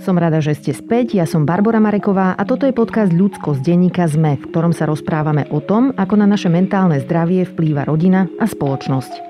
Som rada, že ste späť. Ja som Barbara Mareková a toto je podcast Ľudsko z denníka ZME, v ktorom sa rozprávame o tom, ako na naše mentálne zdravie vplýva rodina a spoločnosť.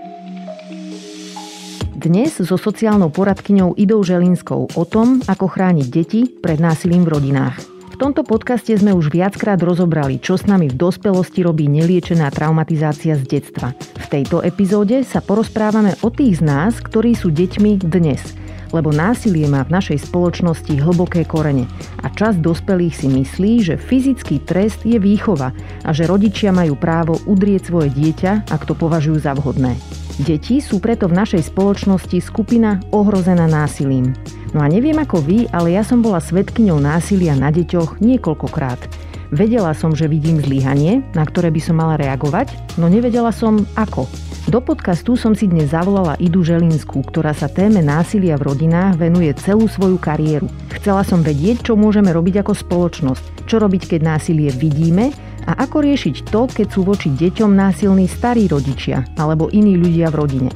Dnes so sociálnou poradkyňou Idou Želinskou o tom, ako chrániť deti pred násilím v rodinách. Tomto podcaste sme už viackrát rozobrali, čo s nami v dospelosti robí neliečená traumatizácia z detstva. V tejto epizóde sa porozprávame o tých z nás, ktorí sú deťmi dnes – lebo násilie má v našej spoločnosti hlboké korene a časť dospelých si myslí, že fyzický trest je výchova a že rodičia majú právo udrieť svoje dieťa, ak to považujú za vhodné. Deti sú preto v našej spoločnosti skupina ohrozená násilím. No a neviem ako vy, ale ja som bola svetkyňou násilia na deťoch niekoľkokrát. Vedela som, že vidím zlyhanie, na ktoré by som mala reagovať, no nevedela som ako. Do podcastu som si dnes zavolala Idu Želinskú, ktorá sa téme násilia v rodinách venuje celú svoju kariéru. Chcela som vedieť, čo môžeme robiť ako spoločnosť, čo robiť, keď násilie vidíme a ako riešiť to, keď sú voči deťom násilní starí rodičia alebo iní ľudia v rodine.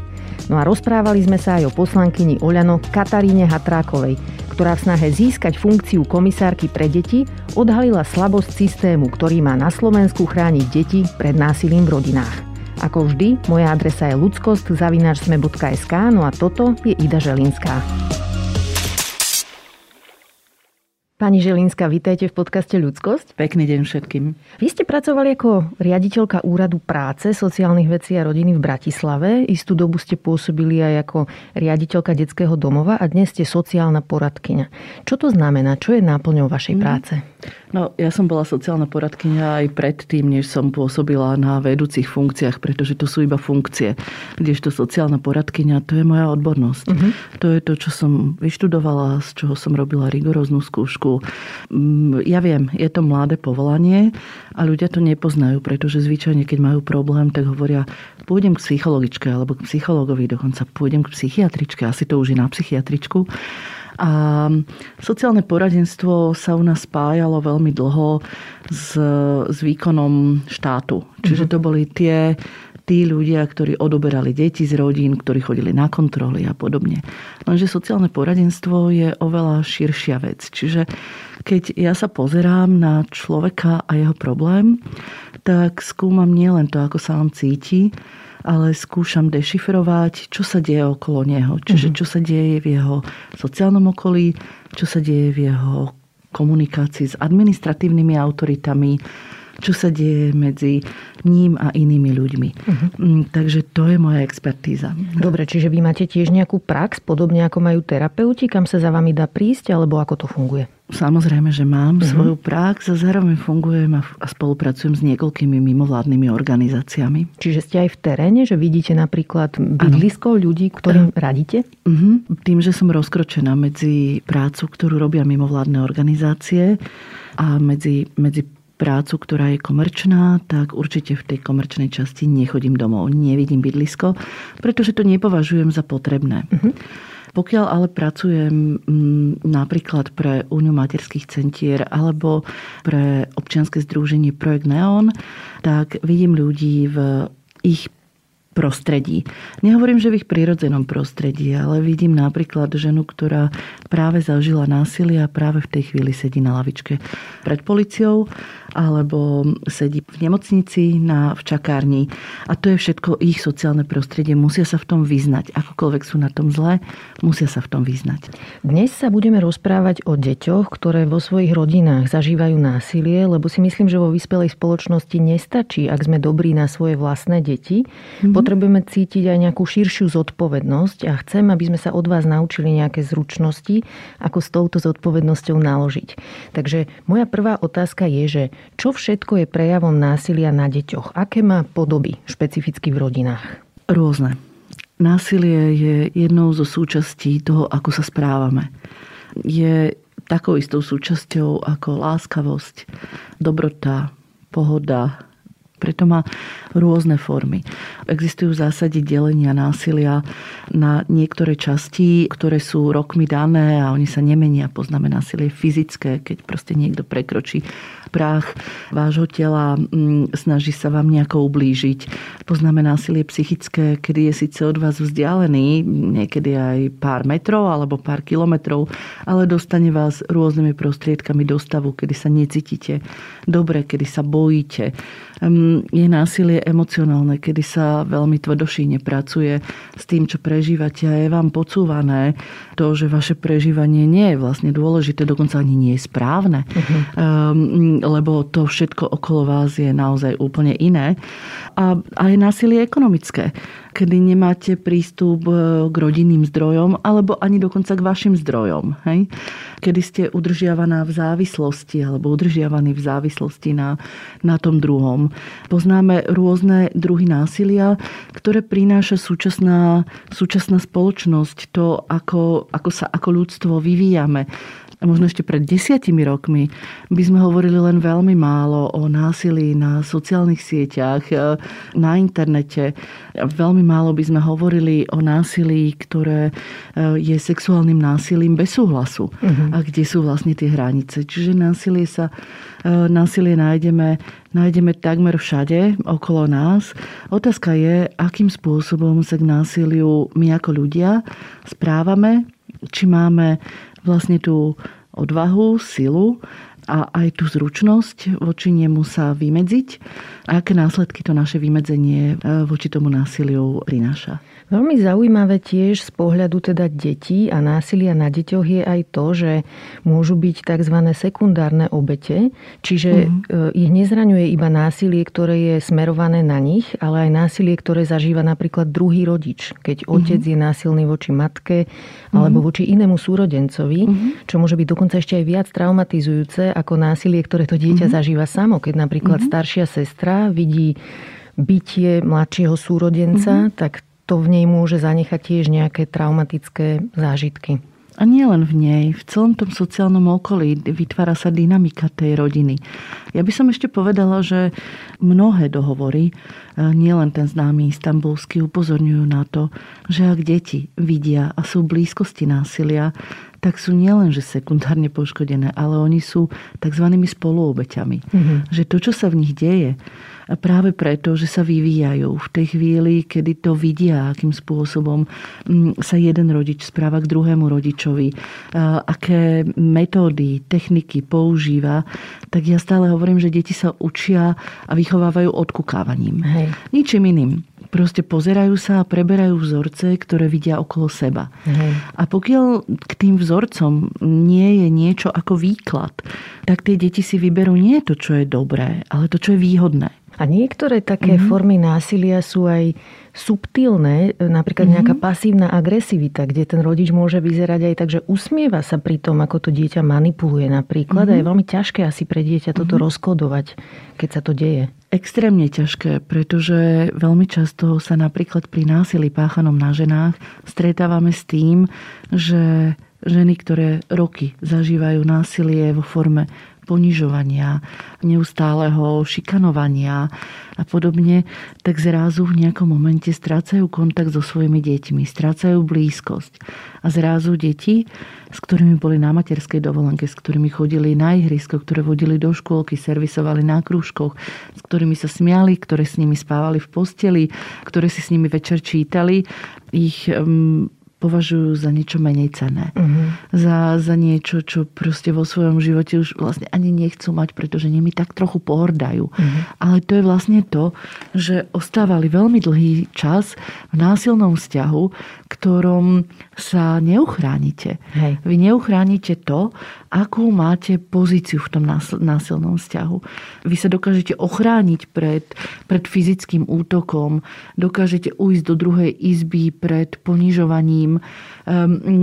No a rozprávali sme sa aj o poslankyni Oľano Kataríne Hatrákovej, ktorá v snahe získať funkciu komisárky pre deti odhalila slabosť systému, ktorý má na Slovensku chrániť deti pred násilím v rodinách. Ako vždy, moja adresa je ludskost.sme.sk, no a toto je Ida Želinská. Pani Želinská, vítajte v podcaste Ľudskosť. Pekný deň všetkým. Vy ste pracovali ako riaditeľka Úradu práce, sociálnych vecí a rodiny v Bratislave. Istú dobu ste pôsobili aj ako riaditeľka detského domova a dnes ste sociálna poradkyňa. Čo to znamená? Čo je náplňou vašej mhm. práce? No, ja som bola sociálna poradkynia aj predtým, než som pôsobila na vedúcich funkciách, pretože to sú iba funkcie. Kdežto sociálna poradkynia, to je moja odbornosť. Uh-huh. To je to, čo som vyštudovala, z čoho som robila rigoróznu skúšku. Mm, ja viem, je to mladé povolanie a ľudia to nepoznajú, pretože zvyčajne, keď majú problém, tak hovoria, pôjdem k psychologičke alebo k psychologovi, dokonca pôjdem k psychiatričke, asi to už je na psychiatričku. A sociálne poradenstvo sa u nás spájalo veľmi dlho s, s výkonom štátu. Čiže mhm. to boli tie, tí ľudia, ktorí odoberali deti z rodín, ktorí chodili na kontroly a podobne. Lenže sociálne poradenstvo je oveľa širšia vec. Čiže keď ja sa pozerám na človeka a jeho problém, tak skúmam nielen to, ako sa on cíti, ale skúšam dešifrovať, čo sa deje okolo neho. Čiže mhm. čo sa deje v jeho sociálnom okolí, čo sa deje v jeho komunikácii s administratívnymi autoritami, čo sa deje medzi ním a inými ľuďmi. Uh-huh. Takže to je moja expertíza. Dobre, čiže vy máte tiež nejakú prax, podobne ako majú terapeuti, kam sa za vami dá prísť, alebo ako to funguje? Samozrejme, že mám uh-huh. svoju prax a zároveň fungujem a spolupracujem s niekoľkými mimovládnymi organizáciami. Čiže ste aj v teréne, že vidíte napríklad bydlisko ľudí, ktorým uh, radíte? Uh-huh. Tým, že som rozkročená medzi prácu, ktorú robia mimovládne organizácie a medzi, medzi prácu, ktorá je komerčná, tak určite v tej komerčnej časti nechodím domov, nevidím bydlisko, pretože to nepovažujem za potrebné. Uh-huh. Pokiaľ ale pracujem mm, napríklad pre Úniu materských centier alebo pre občianske združenie Projekt Neon, tak vidím ľudí v ich prostredí. Nehovorím, že v ich prírodzenom prostredí, ale vidím napríklad ženu, ktorá práve zažila násilie a práve v tej chvíli sedí na lavičke pred policiou alebo sedí v nemocnici na, v čakárni. A to je všetko ich sociálne prostredie. Musia sa v tom vyznať. Akokoľvek sú na tom zlé, musia sa v tom vyznať. Dnes sa budeme rozprávať o deťoch, ktoré vo svojich rodinách zažívajú násilie, lebo si myslím, že vo vyspelej spoločnosti nestačí, ak sme dobrí na svoje vlastné deti. Mm-hmm potrebujeme cítiť aj nejakú širšiu zodpovednosť a chcem, aby sme sa od vás naučili nejaké zručnosti, ako s touto zodpovednosťou naložiť. Takže moja prvá otázka je, že čo všetko je prejavom násilia na deťoch? Aké má podoby špecificky v rodinách? Rôzne. Násilie je jednou zo súčastí toho, ako sa správame. Je takou istou súčasťou ako láskavosť, dobrota, pohoda, Preto má rôzne formy. Existujú v zásade delenia násilia na niektoré časti, ktoré sú rokmi dané a oni sa nemenia. Poznáme násilie fyzické, keď proste niekto prekročí prach vášho tela, mm, snaží sa vám nejako ublížiť. Poznáme násilie psychické, kedy je síce od vás vzdialený, niekedy aj pár metrov alebo pár kilometrov, ale dostane vás rôznymi prostriedkami do stavu, kedy sa necítite dobre, kedy sa bojíte. Je násilie emocionálne, kedy sa veľmi tvrdošíne pracuje s tým, čo prežívate a je vám podsúvané to, že vaše prežívanie nie je vlastne dôležité, dokonca ani nie je správne. Uh-huh. Um, lebo to všetko okolo vás je naozaj úplne iné. A, a je násilie ekonomické, kedy nemáte prístup e, k rodinným zdrojom alebo ani dokonca k vašim zdrojom. Hej? Kedy ste udržiavaná v závislosti alebo udržiavaní v závislosti na, na tom druhom. Poznáme rôzne druhy násilia, ktoré prináša súčasná, súčasná spoločnosť, to, ako, ako sa ako ľudstvo vyvíjame možno ešte pred desiatimi rokmi by sme hovorili len veľmi málo o násilí na sociálnych sieťach, e, na internete. Veľmi málo by sme hovorili o násilí, ktoré e, je sexuálnym násilím bez súhlasu. Uh-huh. A kde sú vlastne tie hranice. Čiže násilie sa e, násilie nájdeme, nájdeme takmer všade okolo nás. Otázka je, akým spôsobom sa k násiliu my ako ľudia správame, či máme vlastne tú odvahu, silu a aj tú zručnosť voči nemu sa vymedziť a aké následky to naše vymedzenie e, voči tomu násiliu prináša. Veľmi zaujímavé tiež z pohľadu teda detí a násilia na deťoch je aj to, že môžu byť tzv. sekundárne obete, čiže uh-huh. ich nezraňuje iba násilie, ktoré je smerované na nich, ale aj násilie, ktoré zažíva napríklad druhý rodič, keď uh-huh. otec je násilný voči matke alebo uh-huh. voči inému súrodencovi, uh-huh. čo môže byť dokonca ešte aj viac traumatizujúce ako násilie, ktoré to dieťa uh-huh. zažíva samo, keď napríklad uh-huh. staršia sestra vidí bytie mladšieho súrodenca, uh-huh. tak to v nej môže zanechať tiež nejaké traumatické zážitky. A nie len v nej, v celom tom sociálnom okolí vytvára sa dynamika tej rodiny. Ja by som ešte povedala, že mnohé dohovory, e, nielen ten známy istambulský, upozorňujú na to, že ak deti vidia a sú v blízkosti násilia, tak sú nielen, že sekundárne poškodené, ale oni sú tzv. spoluobeťami. Mm-hmm. Že to, čo sa v nich deje, práve preto, že sa vyvíjajú v tej chvíli, kedy to vidia, akým spôsobom mm, sa jeden rodič správa k druhému rodičovi, aké metódy, techniky používa, tak ja stále hovorím, že deti sa učia a vychovávajú odkukávaním. Hej. Ničím iným proste pozerajú sa a preberajú vzorce, ktoré vidia okolo seba. Hej. A pokiaľ k tým vzorcom nie je niečo ako výklad, tak tie deti si vyberú nie to, čo je dobré, ale to, čo je výhodné. A niektoré také mm-hmm. formy násilia sú aj subtilné, napríklad mm-hmm. nejaká pasívna agresivita, kde ten rodič môže vyzerať aj tak, že usmieva sa pri tom, ako to dieťa manipuluje napríklad. Mm-hmm. A je veľmi ťažké asi pre dieťa toto mm-hmm. rozkodovať, keď sa to deje. Extrémne ťažké, pretože veľmi často sa napríklad pri násilí páchanom na ženách stretávame s tým, že ženy, ktoré roky zažívajú násilie vo forme ponižovania, neustáleho šikanovania a podobne, tak zrazu v nejakom momente strácajú kontakt so svojimi deťmi, strácajú blízkosť. A zrazu deti, s ktorými boli na materskej dovolenke, s ktorými chodili na ihrisko, ktoré vodili do škôlky, servisovali na krúžkoch, s ktorými sa smiali, ktoré s nimi spávali v posteli, ktoré si s nimi večer čítali, ich um, považujú za niečo menej cenné. Uh-huh. Za, za niečo, čo proste vo svojom živote už vlastne ani nechcú mať, pretože nimi tak trochu pohordajú. Uh-huh. Ale to je vlastne to, že ostávali veľmi dlhý čas v násilnom vzťahu, ktorom sa neuchránite. Hej. Vy neuchránite to, akú máte pozíciu v tom násilnom vzťahu. Vy sa dokážete ochrániť pred, pred fyzickým útokom, dokážete ujsť do druhej izby pred ponižovaním,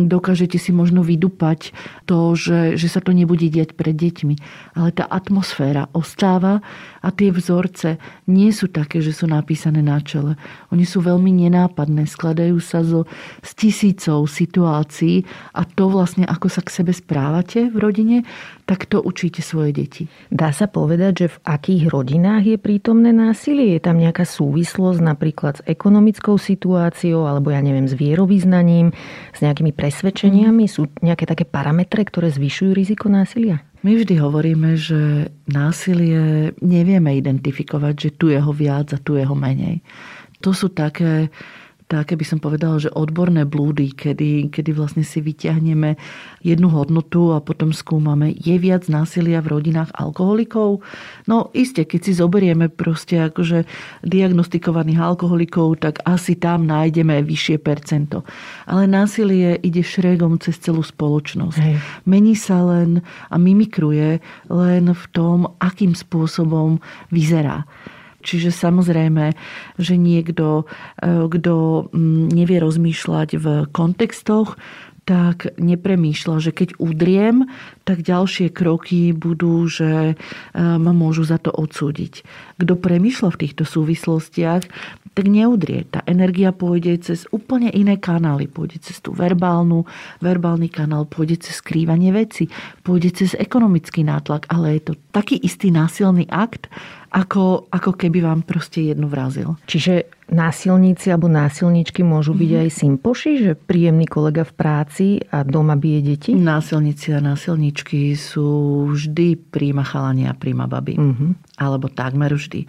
dokážete si možno vydupať to, že, že sa to nebude diať pred deťmi. Ale tá atmosféra ostáva a tie vzorce nie sú také, že sú napísané na čele. Oni sú veľmi nenápadné, skladajú sa zo, z tisícov situácií a to vlastne, ako sa k sebe správate v rodine, tak to učíte svoje deti. Dá sa povedať, že v akých rodinách je prítomné násilie? Je tam nejaká súvislosť napríklad s ekonomickou situáciou alebo ja neviem, s vierovýznaním, s nejakými presvedčeniami? Sú nejaké také parametre, ktoré zvyšujú riziko násilia? My vždy hovoríme, že násilie nevieme identifikovať, že tu je ho viac a tu je ho menej. To sú také také by som povedala, že odborné blúdy, kedy, kedy vlastne si vyťahneme jednu hodnotu a potom skúmame, je viac násilia v rodinách alkoholikov? No iste, keď si zoberieme proste akože diagnostikovaných alkoholikov, tak asi tam nájdeme vyššie percento. Ale násilie ide šregom cez celú spoločnosť. Hej. Mení sa len a mimikruje len v tom, akým spôsobom vyzerá. Čiže samozrejme, že niekto, e, kto mm, nevie rozmýšľať v kontextoch, tak nepremýšľa, že keď udriem, tak ďalšie kroky budú, že ma môžu za to odsúdiť. Kto premýšľa v týchto súvislostiach, tak neudrie. Tá energia pôjde cez úplne iné kanály. Pôjde cez tú verbálnu, verbálny kanál, pôjde cez skrývanie veci, pôjde cez ekonomický nátlak, ale je to taký istý násilný akt, ako, ako keby vám proste jednu vrazil. Čiže násilníci alebo násilníčky môžu byť mm-hmm. aj sympoši, že príjemný kolega v práci a doma bije deti? Násilníci a násilníčky sú vždy príjma chalania a príjma baby. Mm-hmm. Alebo takmer vždy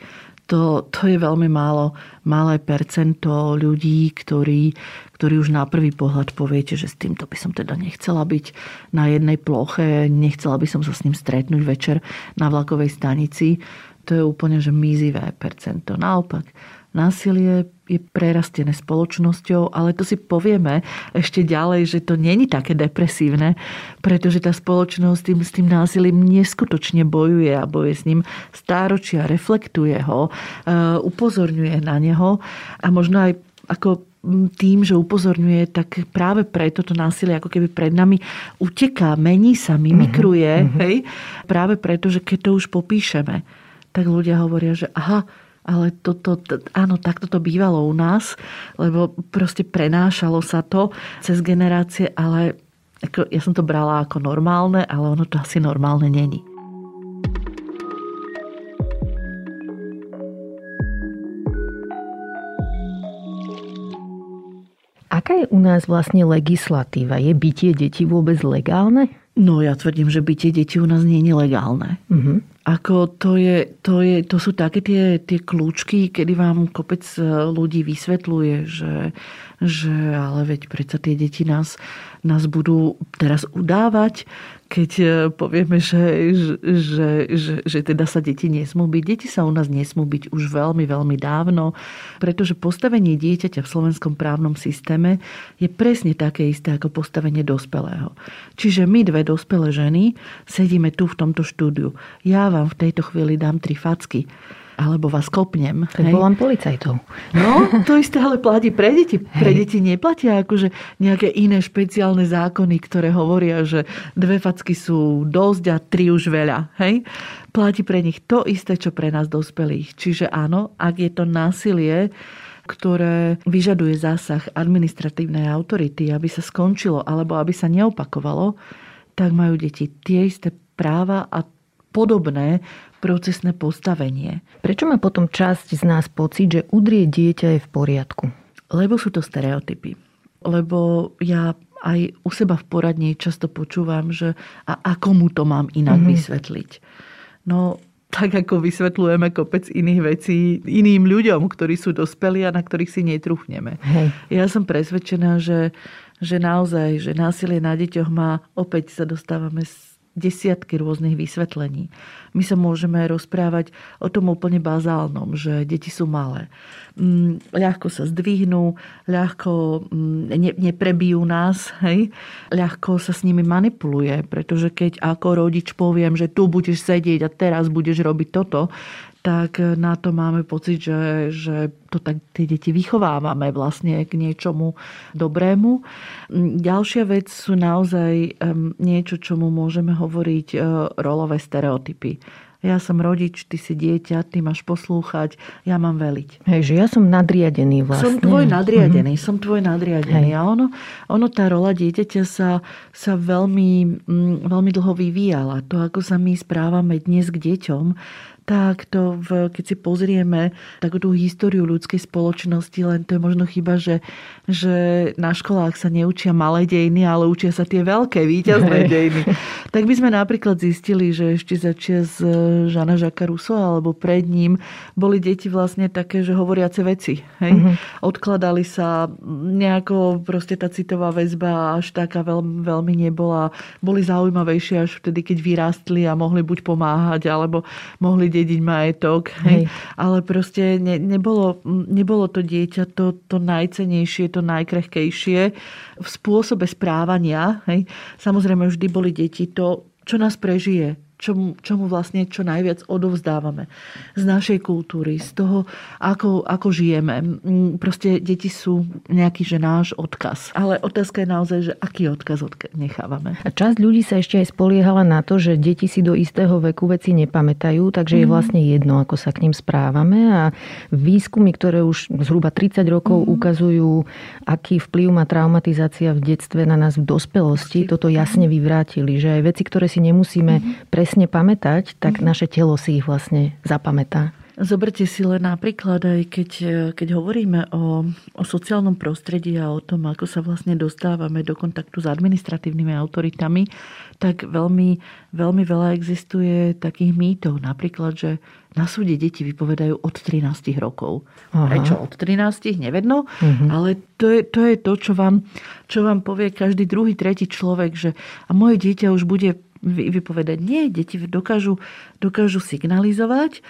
to, to je veľmi málo, malé percento ľudí, ktorí, ktorí už na prvý pohľad poviete, že s týmto by som teda nechcela byť na jednej ploche, nechcela by som sa s ním stretnúť večer na vlakovej stanici. To je úplne že mizivé percento. Naopak, násilie je prerastené spoločnosťou, ale to si povieme ešte ďalej, že to není také depresívne, pretože tá spoločnosť tým, s tým násilím neskutočne bojuje a bojuje s ním stáročia, reflektuje ho, e, upozorňuje na neho a možno aj ako tým, že upozorňuje, tak práve preto to násilie ako keby pred nami uteká, mení sa, mimikruje. Uh-huh. Hej? Práve preto, že keď to už popíšeme, tak ľudia hovoria, že aha, ale toto, to, áno, takto to bývalo u nás, lebo proste prenášalo sa to cez generácie, ale ako, ja som to brala ako normálne, ale ono to asi normálne není. Aká je u nás vlastne legislatíva? Je bytie detí vôbec legálne? No ja tvrdím, že bytie detí u nás nie je legálne. Uh-huh. Ako to, je, to, je, to sú také tie, tie kľúčky, kedy vám kopec e, ľudí vysvetľuje, že, že ale veď predsa tie deti nás, nás budú teraz udávať, keď e, povieme, že, že, že, že teda sa deti nesmú byť. Deti sa u nás nesmú byť už veľmi, veľmi dávno, pretože postavenie dieťaťa v slovenskom právnom systéme je presne také isté ako postavenie dospelého. Čiže my dve dospelé ženy sedíme tu v tomto štúdiu. Ja vám v tejto chvíli dám tri facky alebo vás kopnem. Tak hej. volám policajtov. No, to isté ale platí pre deti. Pre hej. deti neplatia akože nejaké iné špeciálne zákony, ktoré hovoria, že dve facky sú dosť a tri už veľa. Hej? Platí pre nich to isté, čo pre nás dospelých. Čiže áno, ak je to násilie, ktoré vyžaduje zásah administratívnej autority, aby sa skončilo alebo aby sa neopakovalo, tak majú deti tie isté práva a podobné procesné postavenie. Prečo má potom časť z nás pocit, že udrie dieťa je v poriadku? Lebo sú to stereotypy. Lebo ja aj u seba v poradni často počúvam, že a ako mu to mám inak mm-hmm. vysvetliť. No, tak ako vysvetľujeme kopec iných vecí iným ľuďom, ktorí sú dospelí a na ktorých si netruchneme. Hej. Ja som presvedčená, že, že naozaj, že násilie na deťoch má, opäť sa dostávame desiatky rôznych vysvetlení. My sa môžeme rozprávať o tom úplne bazálnom, že deti sú malé. Mm, ľahko sa zdvihnú, ľahko mm, ne, neprebijú nás, hej? ľahko sa s nimi manipuluje, pretože keď ako rodič poviem, že tu budeš sedieť a teraz budeš robiť toto, tak na to máme pocit, že, že to tak tie deti vychovávame vlastne k niečomu dobrému. Ďalšia vec sú naozaj niečo, čomu môžeme hovoriť e, rolové stereotypy ja som rodič, ty si dieťa, ty máš poslúchať, ja mám veliť. Hej, že ja som nadriadený vlastne. Som tvoj nadriadený, mm-hmm. som tvoj nadriadený. Hej. A ono, ono, tá rola dieťaťa sa, sa veľmi, mm, veľmi dlho vyvíjala. To, ako sa my správame dnes k deťom, tak to, v, keď si pozrieme takú tú históriu ľudskej spoločnosti, len to je možno chyba, že, že na školách sa neučia malé dejiny, ale učia sa tie veľké, výťazné dejiny. Tak by sme napríklad zistili, že ešte za čas e, Žana Žaka Ruso alebo pred ním boli deti vlastne také, že hovoriace veci. Hej? Uh-huh. Odkladali sa nejako, proste tá citová väzba až taká veľmi, veľmi nebola. Boli zaujímavejšie až vtedy, keď vyrástli a mohli buď pomáhať, alebo mohli dediť majetok. Hej. Ale proste ne, nebolo, nebolo to dieťa to, to najcenejšie, to najkrehkejšie v spôsobe správania. Hej. Samozrejme, vždy boli deti to, čo nás prežije čomu, čomu vlastne čo najviac odovzdávame z našej kultúry, z toho, ako, ako žijeme. Proste deti sú nejaký že náš odkaz. Ale otázka je naozaj, že aký odkaz nechávame. A časť ľudí sa ešte aj spoliehala na to, že deti si do istého veku veci nepamätajú, takže mm. je mhm. vlastne jedno, ako sa k ním správame. A výskumy, ktoré už zhruba 30 rokov mm. ukazujú, aký vplyv má traumatizácia v detstve na nás v dospelosti, toto jasne vyvrátili, že aj veci, ktoré si nemusíme mm. presne presne pamätať, tak mm-hmm. naše telo si ich vlastne zapamätá. Zoberte si len napríklad aj keď, keď hovoríme o, o sociálnom prostredí a o tom, ako sa vlastne dostávame do kontaktu s administratívnymi autoritami, tak veľmi, veľmi veľa existuje takých mýtov. Napríklad, že na súde deti vypovedajú od 13 rokov. Aha. Prečo od 13? Nevedno, uh-huh. ale to je, to je to, čo vám, čo vám povie každý druhý, tretí človek, že a moje dieťa už bude vypovedať. Nie, deti dokážu, dokážu signalizovať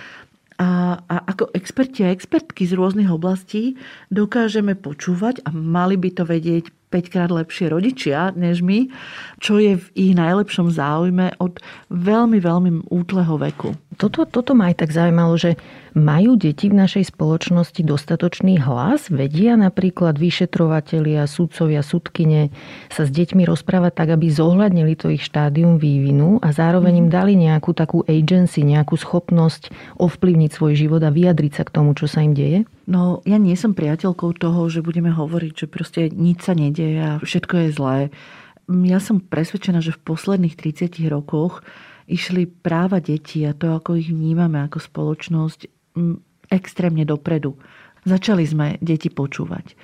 a, a ako experti a expertky z rôznych oblastí dokážeme počúvať a mali by to vedieť 5 krát lepšie rodičia než my, čo je v ich najlepšom záujme od veľmi, veľmi útleho veku. Toto, toto ma aj tak zaujímalo, že majú deti v našej spoločnosti dostatočný hlas? Vedia napríklad vyšetrovatelia, sudcovia, sudkine sa s deťmi rozprávať tak, aby zohľadnili to ich štádium vývinu a zároveň im mhm. dali nejakú takú agency, nejakú schopnosť ovplyvniť svoj život a vyjadriť sa k tomu, čo sa im deje? No, ja nie som priateľkou toho, že budeme hovoriť, že proste nič sa nedieje a všetko je zlé. Ja som presvedčená, že v posledných 30 rokoch išli práva detí a to, ako ich vnímame ako spoločnosť, extrémne dopredu. Začali sme deti počúvať.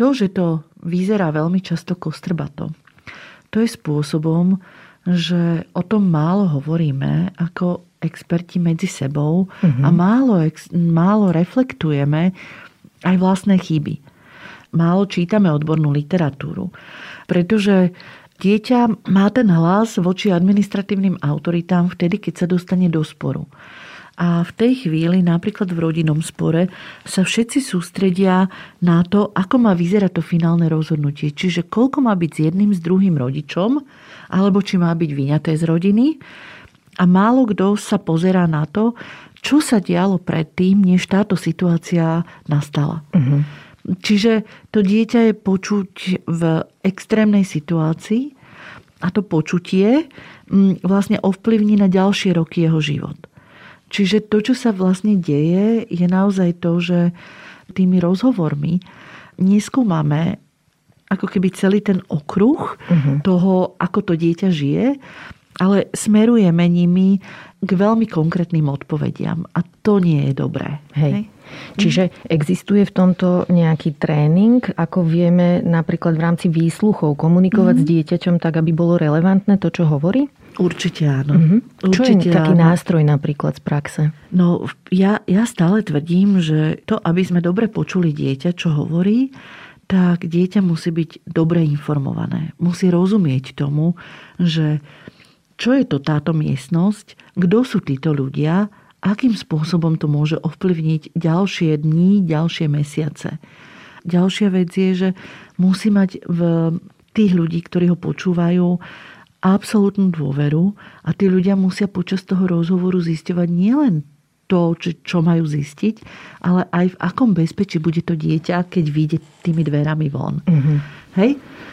To, že to vyzerá veľmi často kostrbato, to je spôsobom, že o tom málo hovoríme ako experti medzi sebou uh-huh. a mhm. málo, málo reflektujeme aj vlastné chyby. Málo čítame odbornú literatúru. Pretože dieťa má ten hlas voči administratívnym autoritám vtedy, keď sa dostane do sporu. A v tej chvíli, napríklad v rodinnom spore, sa všetci sústredia na to, ako má vyzerať to finálne rozhodnutie. Čiže koľko má byť s jedným, s druhým rodičom, alebo či má byť vyňaté z rodiny. A málo kto sa pozerá na to, čo sa dialo predtým, než táto situácia nastala. Uh-huh. Čiže to dieťa je počuť v extrémnej situácii a to počutie mm, vlastne ovplyvní na ďalšie roky jeho život. Čiže to, čo sa vlastne deje, je naozaj to, že tými rozhovormi neskúmame ako keby celý ten okruh uh-huh. toho, ako to dieťa žije, ale smerujeme nimi k veľmi konkrétnym odpovediam. A to nie je dobré. Hej. Hej? Čiže existuje v tomto nejaký tréning, ako vieme napríklad v rámci výsluchov komunikovať mm-hmm. s dieťaťom tak, aby bolo relevantné to, čo hovorí? Určite áno. Mm-hmm. Určite Čo je taký áno. nástroj napríklad z praxe? No, ja, ja stále tvrdím, že to, aby sme dobre počuli dieťa, čo hovorí, tak dieťa musí byť dobre informované. Musí rozumieť tomu, že čo je to táto miestnosť, kto sú títo ľudia, akým spôsobom to môže ovplyvniť ďalšie dní, ďalšie mesiace. Ďalšia vec je, že musí mať v tých ľudí, ktorí ho počúvajú, absolútnu dôveru a tí ľudia musia počas toho rozhovoru zisťovať nielen to, čo majú zistiť, ale aj v akom bezpečí bude to dieťa, keď vyjde tými dverami von. Mm-hmm. Hej?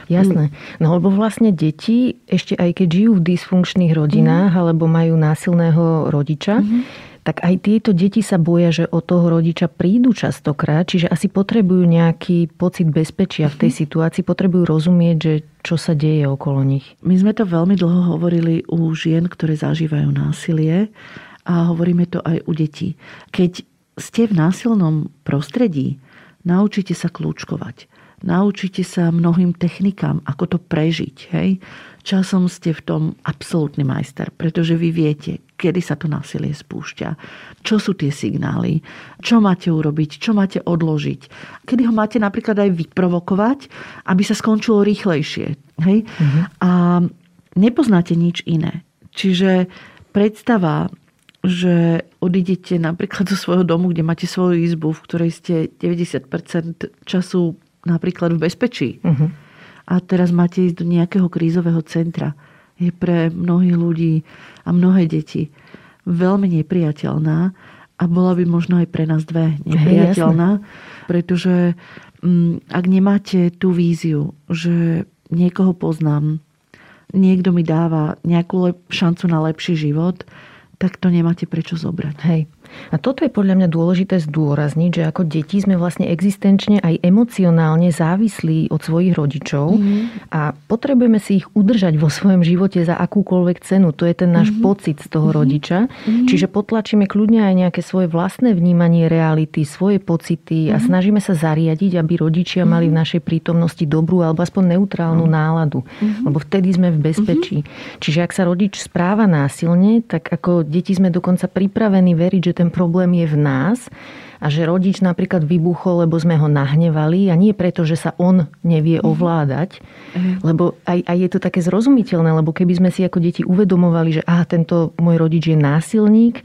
Jasné. No lebo vlastne deti, ešte aj keď žijú v dysfunkčných rodinách mm. alebo majú násilného rodiča, mm tak aj tieto deti sa boja, že od toho rodiča prídu častokrát, čiže asi potrebujú nejaký pocit bezpečia v tej situácii, potrebujú rozumieť, že čo sa deje okolo nich. My sme to veľmi dlho hovorili u žien, ktoré zažívajú násilie a hovoríme to aj u detí. Keď ste v násilnom prostredí, naučite sa kľúčkovať. Naučite sa mnohým technikám, ako to prežiť. Hej? Časom ste v tom absolútny majster, pretože vy viete, kedy sa to násilie spúšťa, čo sú tie signály, čo máte urobiť, čo máte odložiť, kedy ho máte napríklad aj vyprovokovať, aby sa skončilo rýchlejšie. Hej? Mm-hmm. A nepoznáte nič iné. Čiže predstava, že odídete napríklad zo svojho domu, kde máte svoju izbu, v ktorej ste 90% času napríklad v bezpečí. Mm-hmm. A teraz máte ísť do nejakého krízového centra je pre mnohých ľudí a mnohé deti veľmi nepriateľná a bola by možno aj pre nás dve nepriateľná, pretože mm, ak nemáte tú víziu, že niekoho poznám, niekto mi dáva nejakú šancu na lepší život, tak to nemáte prečo zobrať. Hej. A toto je podľa mňa dôležité zdôrazniť, že ako deti sme vlastne existenčne aj emocionálne závislí od svojich rodičov mm. a potrebujeme si ich udržať vo svojom živote za akúkoľvek cenu. To je ten náš mm. pocit z toho mm. rodiča. Mm. Čiže potlačíme kľudne aj nejaké svoje vlastné vnímanie reality, svoje pocity mm. a snažíme sa zariadiť, aby rodičia mm. mali v našej prítomnosti dobrú alebo aspoň neutrálnu mm. náladu. Mm. Lebo vtedy sme v bezpečí. Mm. Čiže ak sa rodič správa násilne, tak ako deti sme dokonca pripravení veriť, že ten problém je v nás a že rodič napríklad vybuchol, lebo sme ho nahnevali a nie preto, že sa on nevie mhm. ovládať, mm. lebo aj, aj je to také zrozumiteľné, lebo keby sme si ako deti uvedomovali, že aha, tento môj rodič je násilník,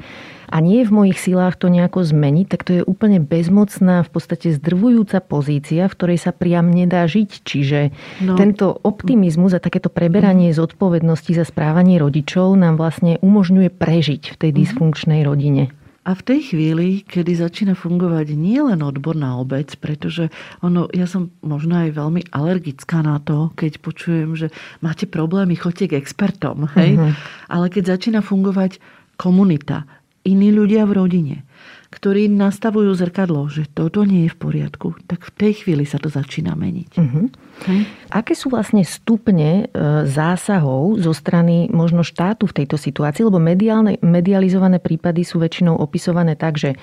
a nie je v mojich silách to nejako zmeniť, tak to je úplne bezmocná, v podstate zdrvujúca pozícia, v ktorej sa priam nedá žiť. Čiže no. tento optimizmus a takéto preberanie zodpovednosti za správanie rodičov nám vlastne umožňuje prežiť v tej mhm. dysfunkčnej rodine. A v tej chvíli, kedy začína fungovať nie len odborná obec, pretože ono, ja som možno aj veľmi alergická na to, keď počujem, že máte problémy, choďte k expertom. Hej? Uh-huh. Ale keď začína fungovať komunita, iní ľudia v rodine, ktorí nastavujú zrkadlo, že toto nie je v poriadku, tak v tej chvíli sa to začína meniť. Uh-huh. Hm? Aké sú vlastne stupne e, zásahov zo strany možno štátu v tejto situácii? Lebo mediálne, medializované prípady sú väčšinou opisované tak, že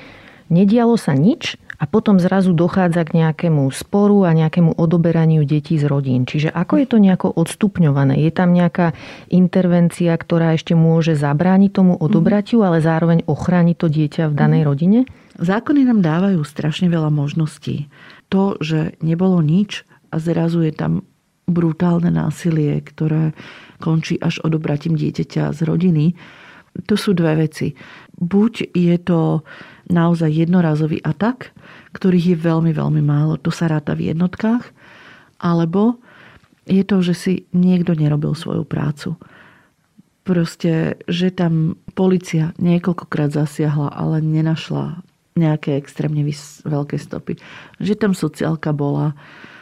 nedialo sa nič a potom zrazu dochádza k nejakému sporu a nejakému odoberaniu detí z rodín. Čiže ako je to nejako odstupňované? Je tam nejaká intervencia, ktorá ešte môže zabrániť tomu odobratiu, ale zároveň ochrániť to dieťa v danej rodine? Zákony nám dávajú strašne veľa možností. To, že nebolo nič a zrazu je tam brutálne násilie, ktoré končí až odobratím dieťaťa z rodiny, to sú dve veci. Buď je to naozaj jednorazový atak, ktorých je veľmi, veľmi málo, to sa ráta v jednotkách, alebo je to, že si niekto nerobil svoju prácu. Proste, že tam policia niekoľkokrát zasiahla, ale nenašla nejaké extrémne veľké stopy. Že tam sociálka bola,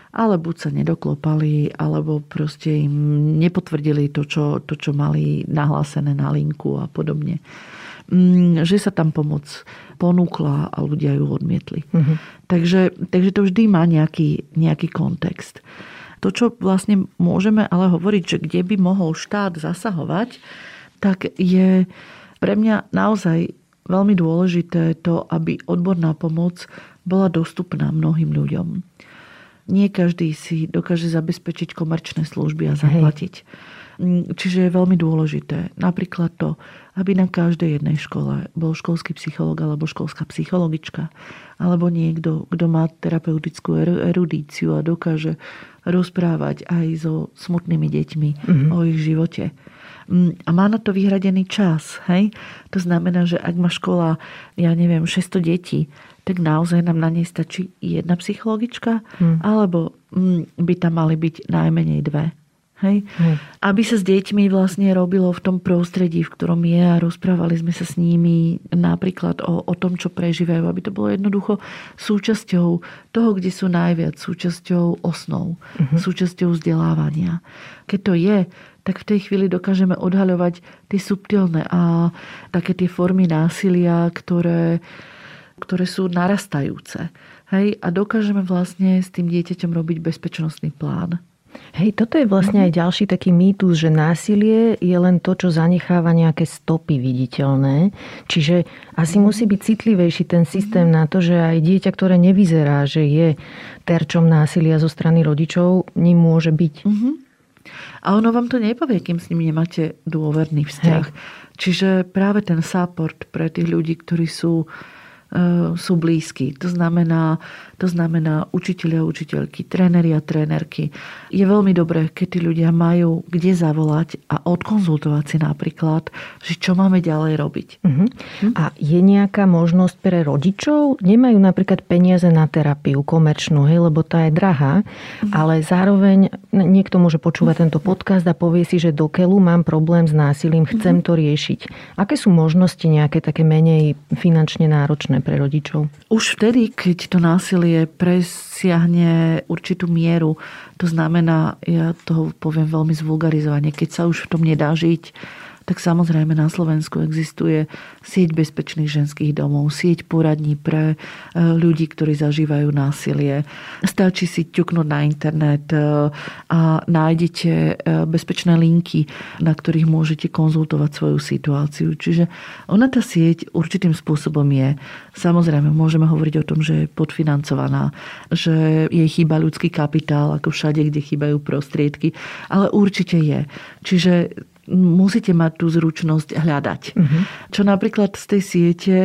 ale buď sa nedoklopali, alebo proste im nepotvrdili to, čo, to, čo mali nahlásené na linku a podobne. Mm, že sa tam pomoc ponúkla a ľudia ju odmietli. Uh-huh. Takže, takže to vždy má nejaký, nejaký kontext. To, čo vlastne môžeme ale hovoriť, že kde by mohol štát zasahovať, tak je pre mňa naozaj veľmi dôležité to, aby odborná pomoc bola dostupná mnohým ľuďom nie každý si dokáže zabezpečiť komerčné služby a zaplatiť. Hej. Mm, čiže je veľmi dôležité napríklad to, aby na každej jednej škole bol školský psychológ alebo školská psychologička alebo niekto, kto má terapeutickú erudíciu a dokáže rozprávať aj so smutnými deťmi mm-hmm. o ich živote. Mm, a má na to vyhradený čas. Hej? To znamená, že ak má škola, ja neviem, 600 detí, tak naozaj nám na nej stačí jedna psychologička, hmm. alebo mm, by tam mali byť najmenej dve. Hej? Hmm. Aby sa s deťmi vlastne robilo v tom prostredí, v ktorom je a rozprávali sme sa s nimi napríklad o, o tom, čo prežívajú, aby to bolo jednoducho súčasťou toho, kde sú najviac, súčasťou osnov, hmm. súčasťou vzdelávania. Keď to je, tak v tej chvíli dokážeme odhaľovať tie subtilné a také tie formy násilia, ktoré, ktoré sú narastajúce. Hej? A dokážeme vlastne s tým dieťaťom robiť bezpečnostný plán. Hej, toto je vlastne aj ďalší taký mýtus, že násilie je len to, čo zanecháva nejaké stopy viditeľné. Čiže asi musí byť citlivejší ten systém na to, že aj dieťa, ktoré nevyzerá, že je terčom násilia zo strany rodičov, ním môže byť. Uh-huh. A ono vám to nepovie, kým s ním nemáte dôverný vzťah. Hej. Čiže práve ten support pre tých ľudí, ktorí sú sú blízki. To znamená, to znamená učiteľia, učiteľky, tréneri a trénerky. Je veľmi dobré, keď tí ľudia majú kde zavolať a odkonzultovať si napríklad, že čo máme ďalej robiť. Uh-huh. A je nejaká možnosť pre rodičov? Nemajú napríklad peniaze na terapiu komerčnú, hej, lebo tá je drahá, uh-huh. ale zároveň niekto môže počúvať tento podcast a povie si, že do keľu mám problém s násilím, chcem uh-huh. to riešiť. Aké sú možnosti nejaké také menej finančne náročné pre rodičov? Už vtedy, keď to násilie presiahne určitú mieru, to znamená, ja toho poviem veľmi zvulgarizovane, keď sa už v tom nedá žiť, tak samozrejme na Slovensku existuje sieť bezpečných ženských domov, sieť poradní pre e, ľudí, ktorí zažívajú násilie. Stačí si ťuknúť na internet e, a nájdete e, bezpečné linky, na ktorých môžete konzultovať svoju situáciu. Čiže ona tá sieť určitým spôsobom je. Samozrejme, môžeme hovoriť o tom, že je podfinancovaná, že jej chýba ľudský kapitál, ako všade, kde chýbajú prostriedky, ale určite je. Čiže musíte mať tú zručnosť hľadať. Uh-huh. Čo napríklad z tej siete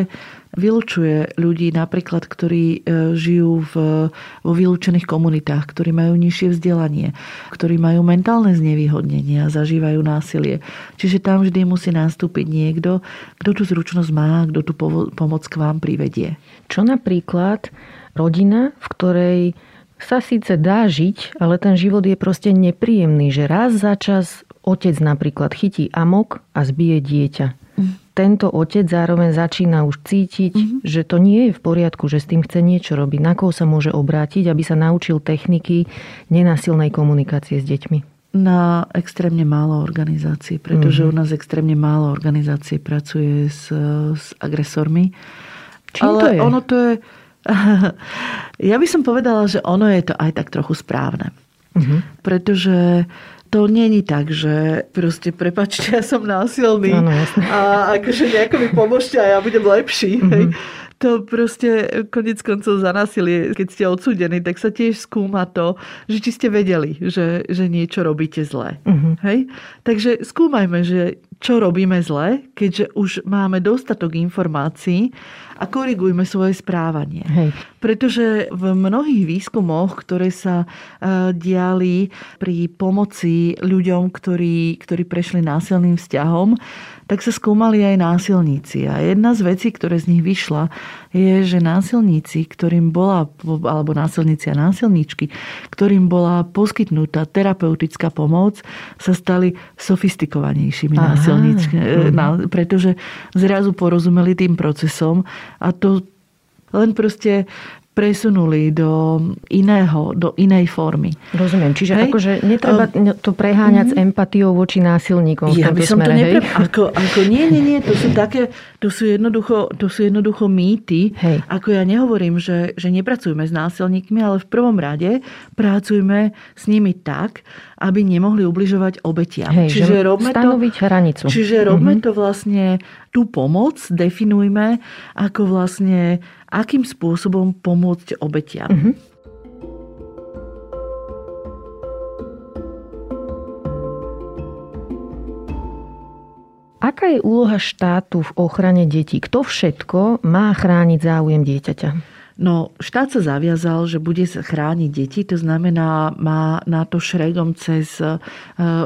vylučuje ľudí, napríklad, ktorí e, žijú v, vo vylúčených komunitách, ktorí majú nižšie vzdelanie, ktorí majú mentálne znevýhodnenie a zažívajú násilie. Čiže tam vždy musí nastúpiť niekto, kto tú zručnosť má, kto tú pomoc k vám privedie. Čo napríklad rodina, v ktorej sa síce dá žiť, ale ten život je proste nepríjemný, že raz za čas otec napríklad chytí amok a zbije dieťa. Mm. Tento otec zároveň začína už cítiť, mm-hmm. že to nie je v poriadku, že s tým chce niečo robiť. Na koho sa môže obrátiť, aby sa naučil techniky nenasilnej komunikácie s deťmi? Na extrémne málo organizácií, pretože mm-hmm. u nás extrémne málo organizácií pracuje s, s agresormi. Čím Ale to je? ono to je... Ja by som povedala, že ono je to aj tak trochu správne. Mm-hmm. Pretože to není tak, že proste prepačte, ja som násilný ano, a akože nejako mi pomôžte a ja budem lepší. Mm-hmm. Hej. To proste konec koncov za násilie, keď ste odsúdení, tak sa tiež skúma to, že či ste vedeli, že, že niečo robíte zle. Mm-hmm. Hej? Takže skúmajme, že čo robíme zle, keďže už máme dostatok informácií a korigujme svoje správanie. Hej. Pretože v mnohých výskumoch, ktoré sa e, diali pri pomoci ľuďom, ktorí, ktorí prešli násilným vzťahom, tak sa skúmali aj násilníci. A jedna z vecí, ktoré z nich vyšla, je, že násilníci, ktorým bola, alebo násilníci a násilníčky, ktorým bola poskytnutá terapeutická pomoc, sa stali sofistikovanejšími násilníčkami, mhm. pretože zrazu porozumeli tým procesom a to len proste presunuli do iného, do inej formy. Rozumiem. Čiže hej? akože netreba um, to preháňať mm-hmm. s mhm. empatiou voči násilníkom ja by som smere, to nepre... ako, ako, nie, nie, nie. To sú také, to sú jednoducho, to sú jednoducho mýty. Hej. Ako ja nehovorím, že, že nepracujeme s násilníkmi, ale v prvom rade pracujeme s nimi tak, aby nemohli ubližovať obetiam. Hej, čiže robme stanoviť to, hranicu. Čiže robme mm-hmm. to vlastne, tú pomoc definujme ako vlastne akým spôsobom pomôcť obetiam. Mm-hmm. Aká je úloha štátu v ochrane detí? Kto všetko má chrániť záujem dieťaťa? No, štát sa zaviazal, že bude chrániť deti, to znamená, má na to šregom cez e,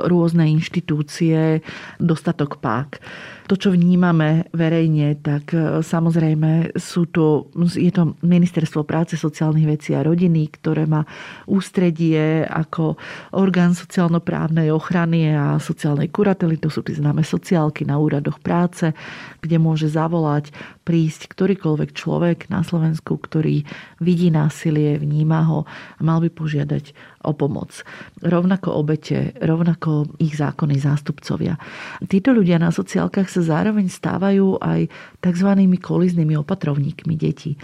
rôzne inštitúcie dostatok pák. To, čo vnímame verejne, tak e, samozrejme sú to, je to Ministerstvo práce, sociálnych vecí a rodiny, ktoré má ústredie ako orgán sociálno-právnej ochrany a sociálnej kurately. To sú tie známe sociálky na úradoch práce, kde môže zavolať, prísť ktorýkoľvek človek na Slovensku, ktorý vidí násilie, vníma ho a mal by požiadať o pomoc. Rovnako obete, rovnako ich zákonní zástupcovia. Títo ľudia na sociálkach sa zároveň stávajú aj tzv. koliznými opatrovníkmi detí.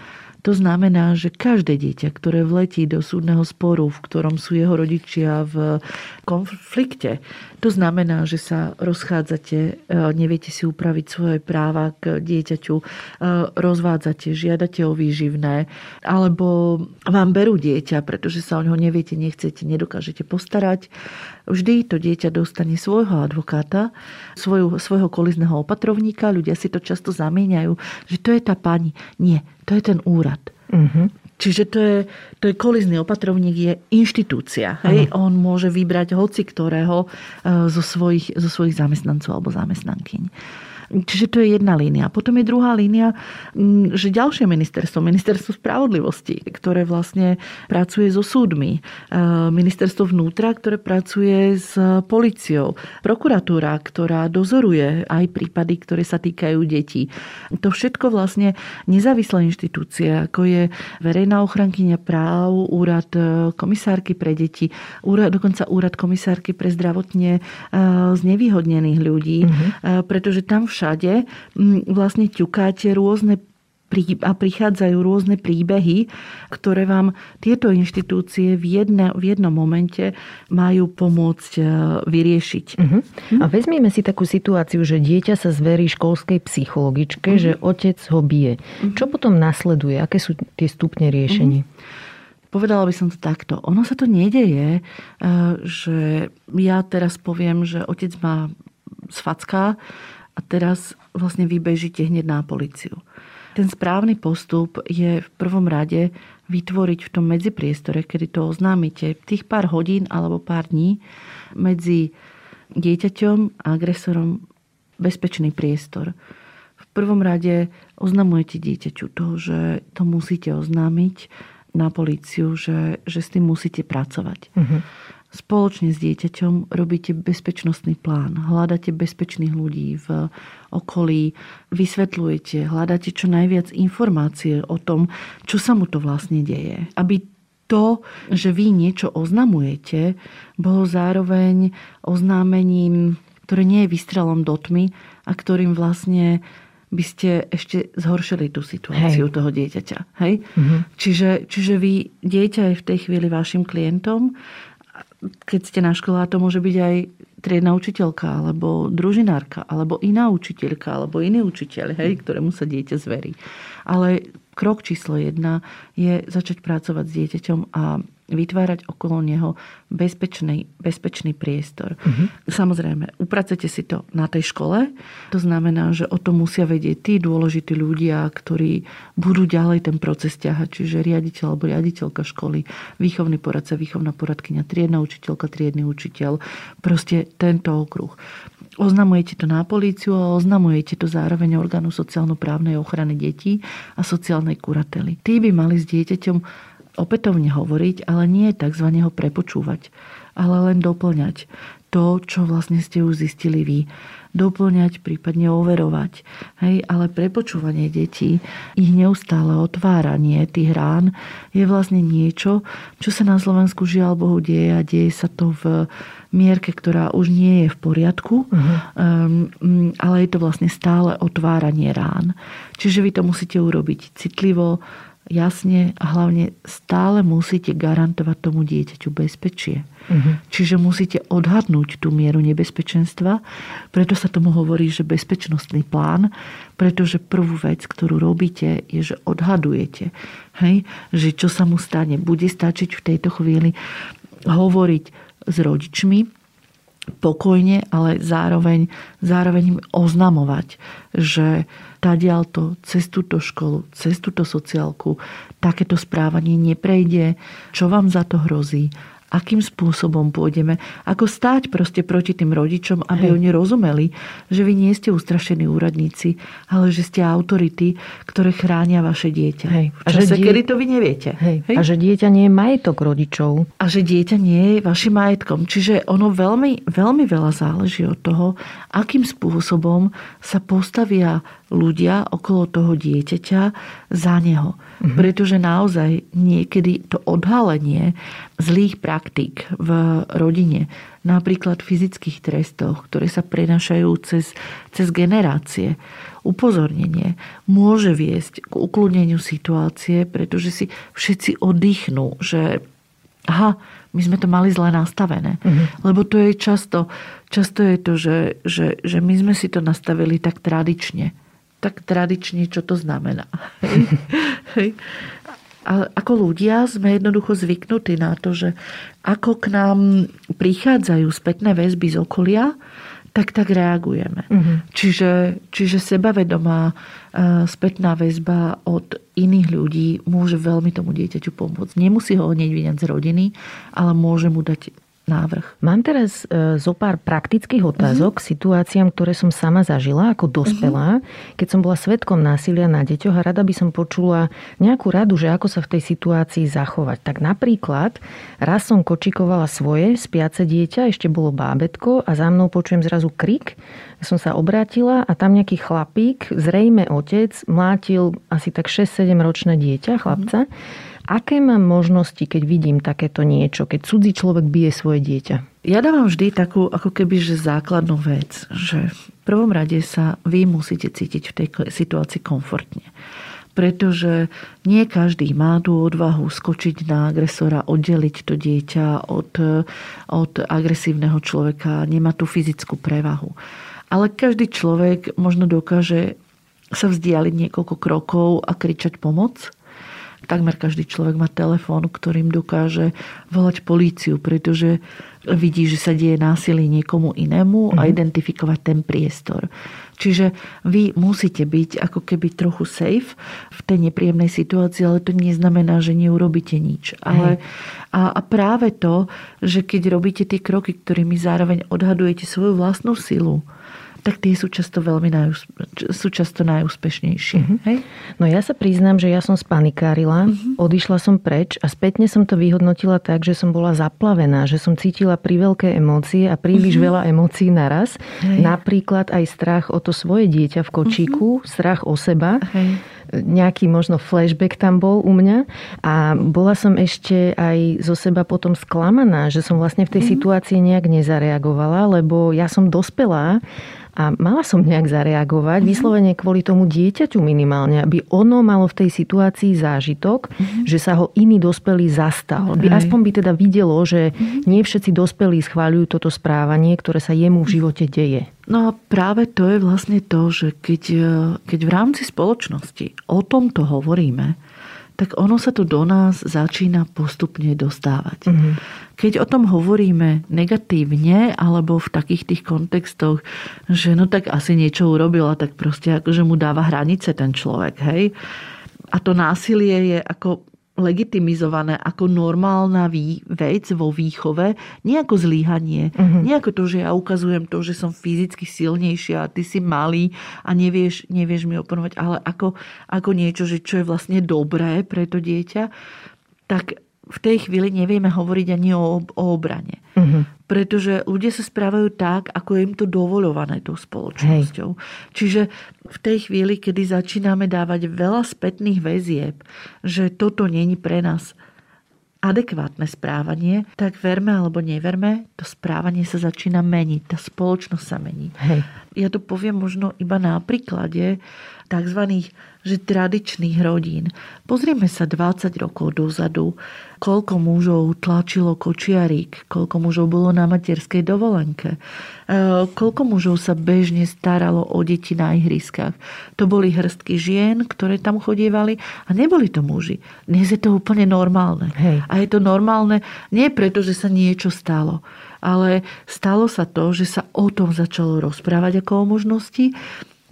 To znamená, že každé dieťa, ktoré vletí do súdneho sporu, v ktorom sú jeho rodičia v konflikte, to znamená, že sa rozchádzate, e, neviete si upraviť svoje práva k dieťaťu, e, rozvádzate, žiadate o výživné, alebo vám berú dieťa, pretože sa o neho neviete, nechcete, nedokážete postarať. Vždy to dieťa dostane svojho advokáta, svojho kolizného opatrovníka. Ľudia si to často zamieňajú, že to je tá pani. Nie, to je ten úrad. Uh-huh. Čiže to je, to je kolizný opatrovník, je inštitúcia. Hej? Uh-huh. On môže vybrať hoci ktorého e, zo svojich, zo svojich zamestnancov alebo zamestnankyň. Čiže to je jedna línia. Potom je druhá línia, mm, že ďalšie ministerstvo, ministerstvo spravodlivosti, ktoré vlastne pracuje so súdmi, e, ministerstvo vnútra, ktoré pracuje s policiou, prokuratúra, ktorá dozoruje aj prípady, ktoré sa týkajú detí. To všetko vlastne nezávislé inštitúcie, ako je verejná ochrankyňa práv, úrad e, komisárky pre deti, úrad, dokonca úrad komisárky pre zdravotne e, znevýhodnených ľudí, mm-hmm. pretože tam všade vlastne ťukáte rôzne a prichádzajú rôzne príbehy, ktoré vám tieto inštitúcie v, jedne, v jednom momente majú pomôcť e, vyriešiť. Uh-huh. A vezmeme si takú situáciu, že dieťa sa zverí školskej psychologičke, uh-huh. že otec ho bije. Uh-huh. Čo potom nasleduje? Aké sú tie stupne riešení? Uh-huh. Povedala by som to takto. Ono sa to nedeje, e, že ja teraz poviem, že otec má sfacká a teraz vlastne vybežíte hneď na policiu. Ten správny postup je v prvom rade vytvoriť v tom medzipriestore, kedy to oznámite, tých pár hodín alebo pár dní medzi dieťaťom a agresorom bezpečný priestor. V prvom rade oznamujete dieťaťu to, že to musíte oznámiť na políciu, že, že s tým musíte pracovať. Uh-huh spoločne s dieťaťom robíte bezpečnostný plán, hľadáte bezpečných ľudí v okolí, vysvetľujete, hľadáte čo najviac informácie o tom, čo sa mu to vlastne deje. Aby to, že vy niečo oznamujete, bolo zároveň oznámením, ktoré nie je vystrelom do tmy a ktorým vlastne by ste ešte zhoršili tú situáciu Hej. toho dieťaťa. Hej? Mm-hmm. Čiže, čiže vy, dieťa je v tej chvíli vašim klientom keď ste na škole, a to môže byť aj triedna učiteľka, alebo družinárka, alebo iná učiteľka, alebo iný učiteľ, hej, ktorému sa dieťa zverí. Ale krok číslo jedna je začať pracovať s dieťaťom a vytvárať okolo neho bezpečný, bezpečný priestor. Uh-huh. Samozrejme, upracete si to na tej škole. To znamená, že o tom musia vedieť tí dôležití ľudia, ktorí budú ďalej ten proces ťahať, čiže riaditeľ alebo riaditeľka školy, výchovný poradca, výchovná poradkynia, triedna učiteľka, triedny učiteľ. Proste tento okruh. Oznamujete to na políciu a oznamujete to zároveň orgánu sociálno-právnej ochrany detí a sociálnej kurately. Tí by mali s dieťaťom opätovne hovoriť, ale nie tzv. ho prepočúvať, ale len doplňať to, čo vlastne ste už zistili vy. Doplňať, prípadne overovať. Hej, ale prepočúvanie detí, ich neustále otváranie tých rán je vlastne niečo, čo sa na Slovensku žiaľ Bohu deje a deje sa to v mierke, ktorá už nie je v poriadku, uh-huh. um, ale je to vlastne stále otváranie rán. Čiže vy to musíte urobiť citlivo, jasne a hlavne stále musíte garantovať tomu dieťaťu bezpečie. Uh-huh. Čiže musíte odhadnúť tú mieru nebezpečenstva. Preto sa tomu hovorí, že bezpečnostný plán, pretože prvú vec, ktorú robíte, je, že odhadujete. Hej? Že čo sa mu stane. Bude stačiť v tejto chvíli hovoriť s rodičmi, pokojne, ale zároveň, zároveň im oznamovať, že tadialto, cez túto školu, cez túto sociálku takéto správanie neprejde, čo vám za to hrozí, akým spôsobom pôjdeme, ako stáť proste proti tým rodičom, aby Hej. oni rozumeli, že vy nie ste ustrašení úradníci, ale že ste autority, ktoré chránia vaše dieťa. Hej. A že die... kedy to vy neviete. Hej. Hej. A že dieťa nie je majetok rodičov. A že dieťa nie je vašim majetkom. Čiže ono veľmi, veľmi veľa záleží od toho, akým spôsobom sa postavia ľudia okolo toho dieťaťa za neho. Mm-hmm. Pretože naozaj niekedy to odhalenie zlých praktík v rodine, napríklad fyzických trestoch, ktoré sa prenašajú cez, cez generácie, upozornenie môže viesť k ukludneniu situácie, pretože si všetci oddychnú, že aha, my sme to mali zle nastavené. Mm-hmm. Lebo to je často, často je to, že, že, že my sme si to nastavili tak tradične tak tradične, čo to znamená. Hej. A ako ľudia sme jednoducho zvyknutí na to, že ako k nám prichádzajú spätné väzby z okolia, tak tak reagujeme. Uh-huh. Čiže, čiže sebavedomá uh, spätná väzba od iných ľudí môže veľmi tomu dieťaťu pomôcť. Nemusí ho hneď vyňať z rodiny, ale môže mu dať návrh. Mám teraz e, zo pár praktických otázok uh-huh. situáciám, ktoré som sama zažila ako dospelá, uh-huh. keď som bola svetkom násilia na deťoch a rada by som počula nejakú radu, že ako sa v tej situácii zachovať. Tak napríklad raz som kočikovala svoje spiace dieťa, ešte bolo bábetko a za mnou počujem zrazu krik. Som sa obrátila a tam nejaký chlapík, zrejme otec, mlátil asi tak 6-7 ročné dieťa, chlapca. Uh-huh Aké mám možnosti, keď vidím takéto niečo, keď cudzí človek bije svoje dieťa? Ja dávam vždy takú ako keby že základnú vec, že v prvom rade sa vy musíte cítiť v tej situácii komfortne pretože nie každý má tú odvahu skočiť na agresora, oddeliť to dieťa od, od agresívneho človeka, nemá tú fyzickú prevahu. Ale každý človek možno dokáže sa vzdialiť niekoľko krokov a kričať pomoc takmer každý človek má telefón, ktorým dokáže volať políciu, pretože vidí, že sa deje násilie niekomu inému a mhm. identifikovať ten priestor. Čiže vy musíte byť ako keby trochu safe v tej nepríjemnej situácii, ale to neznamená, že neurobíte nič. Ale, a, a práve to, že keď robíte tie kroky, ktorými zároveň odhadujete svoju vlastnú silu, tak tie sú často veľmi najús- sú často najúspešnejšie. Uh-huh. Hej? No ja sa priznám, že ja som spanikárila, uh-huh. odišla som preč a spätne som to vyhodnotila tak, že som bola zaplavená, že som cítila veľké emócie a príliš uh-huh. veľa emócií naraz. Hej. Napríklad aj strach o to svoje dieťa v kočíku, uh-huh. strach o seba. Hej nejaký možno flashback tam bol u mňa a bola som ešte aj zo seba potom sklamaná, že som vlastne v tej mm. situácii nejak nezareagovala, lebo ja som dospelá a mala som nejak zareagovať, mm-hmm. vyslovene kvôli tomu dieťaťu minimálne, aby ono malo v tej situácii zážitok, mm-hmm. že sa ho iný dospelý zastal. By aspoň by teda videlo, že mm-hmm. nie všetci dospelí schváľujú toto správanie, ktoré sa jemu v živote deje. No a práve to je vlastne to, že keď, keď v rámci spoločnosti o tomto hovoríme, tak ono sa to do nás začína postupne dostávať. Mm-hmm. Keď o tom hovoríme negatívne alebo v takých tých kontextoch, že no tak asi niečo urobila, tak proste akože mu dáva hranice ten človek, hej. A to násilie je ako legitimizované ako normálna vec vo výchove, nie ako zlíhanie. Uh-huh. Nie ako to, že ja ukazujem to, že som fyzicky silnejšia a ty si malý a nevieš, nevieš mi oponovať, ale ako, ako niečo, že čo je vlastne dobré pre to dieťa, tak v tej chvíli nevieme hovoriť ani o, o obrane. Uh-huh. Pretože ľudia sa správajú tak, ako je im to dovoľované tou spoločnosťou. Hej. Čiže v tej chvíli, kedy začíname dávať veľa spätných väzieb, že toto není pre nás adekvátne správanie, tak verme alebo neverme, to správanie sa začína meniť, tá spoločnosť sa mení. Hej. Ja to poviem možno iba na príklade tzv. Že tradičných rodín. Pozrieme sa 20 rokov dozadu, koľko mužov tlačilo kočiarík, koľko mužov bolo na materskej dovolenke, e, koľko mužov sa bežne staralo o deti na ihriskách. To boli hrstky žien, ktoré tam chodievali a neboli to muži. Dnes je to úplne normálne. Hej. A je to normálne nie preto, že sa niečo stalo, ale stalo sa to, že sa o tom začalo rozprávať ako o možnosti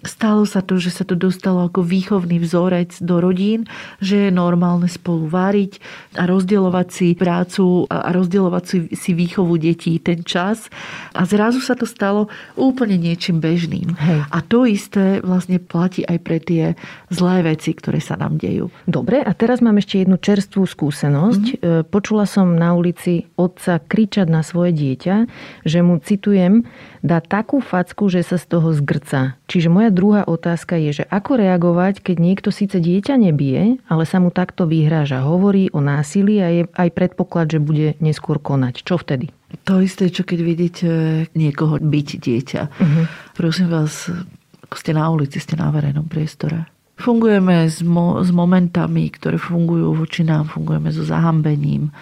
Stalo sa to, že sa to dostalo ako výchovný vzorec do rodín, že je normálne spolu variť a rozdielovať si prácu a rozdielovať si, si výchovu detí ten čas. A zrazu sa to stalo úplne niečím bežným. Hej. A to isté vlastne platí aj pre tie zlé veci, ktoré sa nám dejú. Dobre, a teraz mám ešte jednu čerstvú skúsenosť. Mm-hmm. Počula som na ulici otca kričať na svoje dieťa, že mu, citujem, dá takú facku, že sa z toho zgrca. Čiže moja druhá otázka je, že ako reagovať, keď niekto síce dieťa nebije, ale sa mu takto vyhráža, hovorí o násilí a je aj predpoklad, že bude neskôr konať. Čo vtedy? To isté, čo keď vidíte niekoho byť dieťa. Uh-huh. Prosím vás, ste na ulici, ste na verejnom priestore. Fungujeme s, mo- s momentami, ktoré fungujú voči nám, fungujeme so zahambením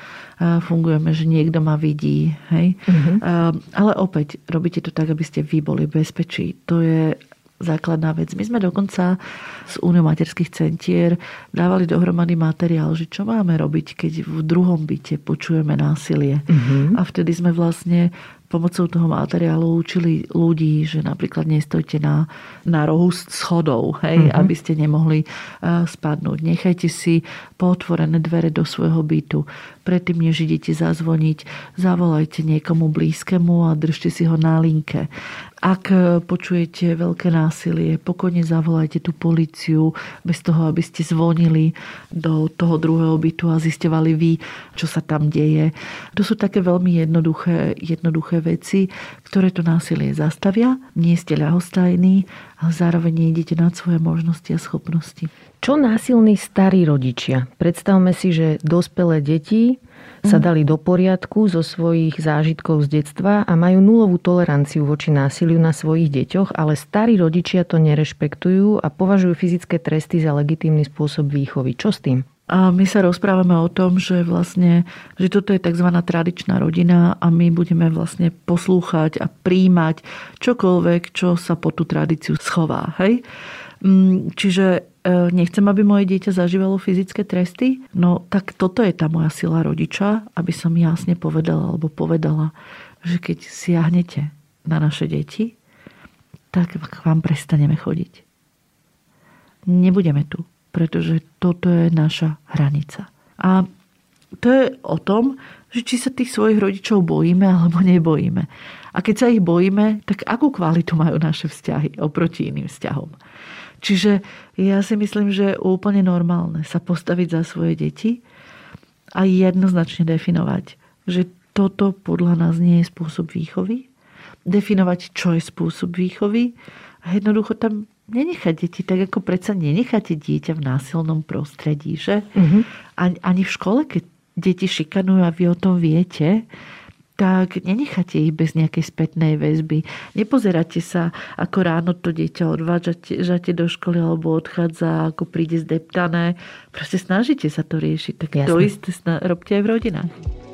fungujeme, že niekto ma vidí. Hej? Uh-huh. Ale opäť, robíte to tak, aby ste vy boli bezpečí. To je základná vec. My sme dokonca z Úniu materských centier dávali dohromady materiál, že čo máme robiť, keď v druhom byte počujeme násilie. Uh-huh. A vtedy sme vlastne pomocou toho materiálu učili ľudí, že napríklad nestojte na, na rohu schodov, hej, mm-hmm. aby ste nemohli uh, spadnúť. Nechajte si potvorené dvere do svojho bytu. Predtým, než idete zazvoniť, zavolajte niekomu blízkemu a držte si ho na linke. Ak e, počujete veľké násilie, pokojne zavolajte tú policiu bez toho, aby ste zvonili do toho druhého bytu a zistovali vy, čo sa tam deje. To sú také veľmi jednoduché, jednoduché veci, ktoré to násilie zastavia. Nie ste ľahostajní, ale zároveň idete nad svoje možnosti a schopnosti. Čo násilní starí rodičia? Predstavme si, že dospelé deti sa mhm. dali do poriadku zo svojich zážitkov z detstva a majú nulovú toleranciu voči násiliu na svojich deťoch, ale starí rodičia to nerešpektujú a považujú fyzické tresty za legitímny spôsob výchovy. Čo s tým? A my sa rozprávame o tom, že vlastne, že toto je tzv. tradičná rodina a my budeme vlastne poslúchať a príjmať čokoľvek, čo sa po tú tradíciu schová. Hej? Mm, čiže E, nechcem, aby moje dieťa zažívalo fyzické tresty, no tak toto je tá moja sila rodiča, aby som jasne povedala alebo povedala, že keď siahnete na naše deti, tak k vám prestaneme chodiť. Nebudeme tu, pretože toto je naša hranica. A to je o tom, že či sa tých svojich rodičov bojíme alebo nebojíme. A keď sa ich bojíme, tak akú kvalitu majú naše vzťahy oproti iným vzťahom. Čiže ja si myslím, že je úplne normálne sa postaviť za svoje deti a jednoznačne definovať, že toto podľa nás nie je spôsob výchovy. Definovať, čo je spôsob výchovy a jednoducho tam nenechať deti, tak ako predsa nenecháte dieťa v násilnom prostredí, že? Mm-hmm. Ani, ani v škole, keď deti šikanujú a vy o tom viete, tak nenecháte ich bez nejakej spätnej väzby. Nepozeráte sa, ako ráno to dieťa odvážate do školy alebo odchádza, ako príde zdeptané. Proste snažíte sa to riešiť. Tak Jasne. to isté robte aj v rodinách.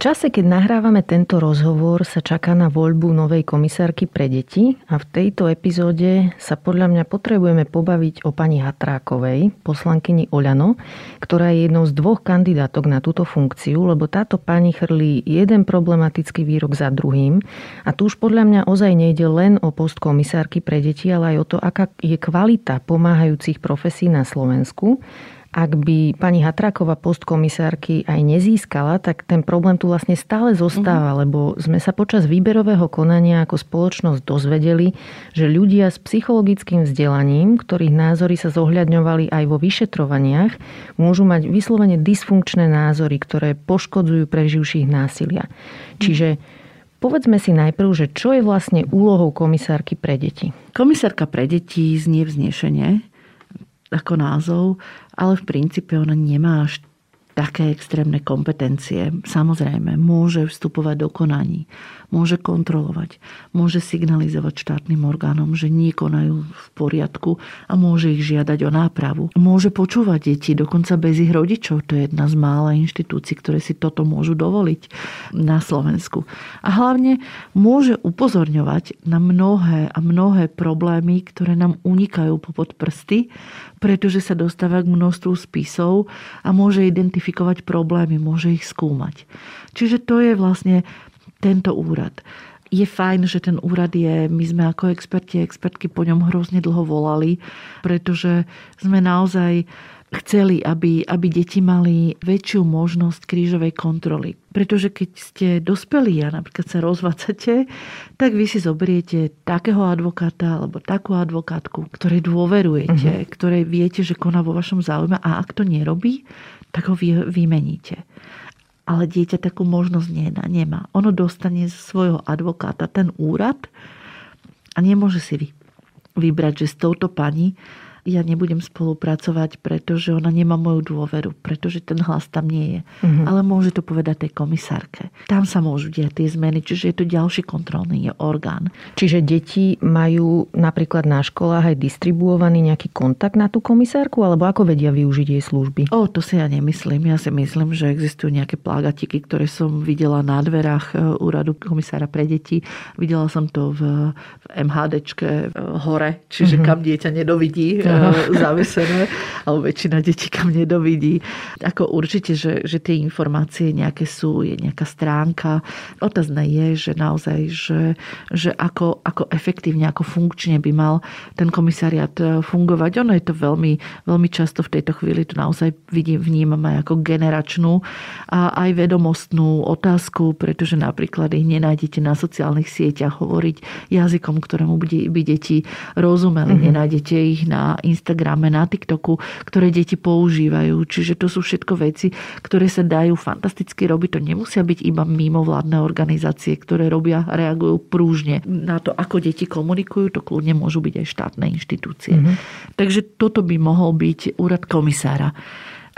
Čase, keď nahrávame tento rozhovor, sa čaká na voľbu novej komisárky pre deti a v tejto epizóde sa podľa mňa potrebujeme pobaviť o pani Hatrákovej, poslankyni Oľano, ktorá je jednou z dvoch kandidátok na túto funkciu, lebo táto pani chrlí jeden problematický výrok za druhým. A tu už podľa mňa ozaj nejde len o post komisárky pre deti, ale aj o to, aká je kvalita pomáhajúcich profesí na Slovensku ak by pani Hatraková postkomisárky aj nezískala, tak ten problém tu vlastne stále zostáva, uh-huh. lebo sme sa počas výberového konania ako spoločnosť dozvedeli, že ľudia s psychologickým vzdelaním, ktorých názory sa zohľadňovali aj vo vyšetrovaniach, môžu mať vyslovene dysfunkčné názory, ktoré poškodzujú preživších násilia. Čiže Povedzme si najprv, že čo je vlastne úlohou komisárky pre deti? Komisárka pre deti znie vznešenie ako názov, ale v princípe ona nemá až také extrémne kompetencie. Samozrejme, môže vstupovať do konaní, môže kontrolovať, môže signalizovať štátnym orgánom, že nie konajú v poriadku a môže ich žiadať o nápravu. Môže počúvať deti, dokonca bez ich rodičov. To je jedna z mála inštitúcií, ktoré si toto môžu dovoliť na Slovensku. A hlavne môže upozorňovať na mnohé a mnohé problémy, ktoré nám unikajú popod prsty, pretože sa dostáva k množstvu spisov a môže identifikovať problémy, môže ich skúmať. Čiže to je vlastne tento úrad. Je fajn, že ten úrad je, my sme ako experti expertky po ňom hrozne dlho volali, pretože sme naozaj chceli, aby, aby deti mali väčšiu možnosť krížovej kontroly. Pretože keď ste dospelí a napríklad sa rozvádzate, tak vy si zoberiete takého advokáta alebo takú advokátku, ktorej dôverujete, uh-huh. ktorej viete, že koná vo vašom záujme a ak to nerobí, tak ho vy, vymeníte. Ale dieťa takú možnosť nemá. Ono dostane z svojho advokáta ten úrad a nemôže si vy, vybrať, že s touto pani ja nebudem spolupracovať, pretože ona nemá moju dôveru, pretože ten hlas tam nie je. Mm-hmm. Ale môže to povedať tej komisárke. Tam sa môžu diať tie zmeny, čiže je to ďalší kontrolný orgán. Čiže deti majú napríklad na školách aj distribuovaný nejaký kontakt na tú komisárku, alebo ako vedia využiť jej služby? O, to si ja nemyslím. Ja si myslím, že existujú nejaké plagatiky, ktoré som videla na dverách e, úradu komisára pre deti. Videla som to v, v MHDčke e, hore, čiže mm-hmm. kam dieťa nedovidí zavesené, alebo väčšina detí kam nedovidí. Ako určite, že, že tie informácie nejaké sú, je nejaká stránka. Otázne je, že naozaj, že, že ako, ako efektívne, ako funkčne by mal ten komisariat e, fungovať. Ono je to veľmi, veľmi často v tejto chvíli to naozaj vidím, vnímame ako generačnú a aj vedomostnú otázku, pretože napríklad ich nenájdete na sociálnych sieťach hovoriť jazykom, ktorému by deti rozumeli. Mm-hmm. Nenájdete ich na Instagrame, na TikToku, ktoré deti používajú. Čiže to sú všetko veci, ktoré sa dajú fantasticky robiť. To nemusia byť iba mimovládne organizácie, ktoré robia reagujú prúžne na to, ako deti komunikujú. To kľudne môžu byť aj štátne inštitúcie. Mm-hmm. Takže toto by mohol byť úrad komisára.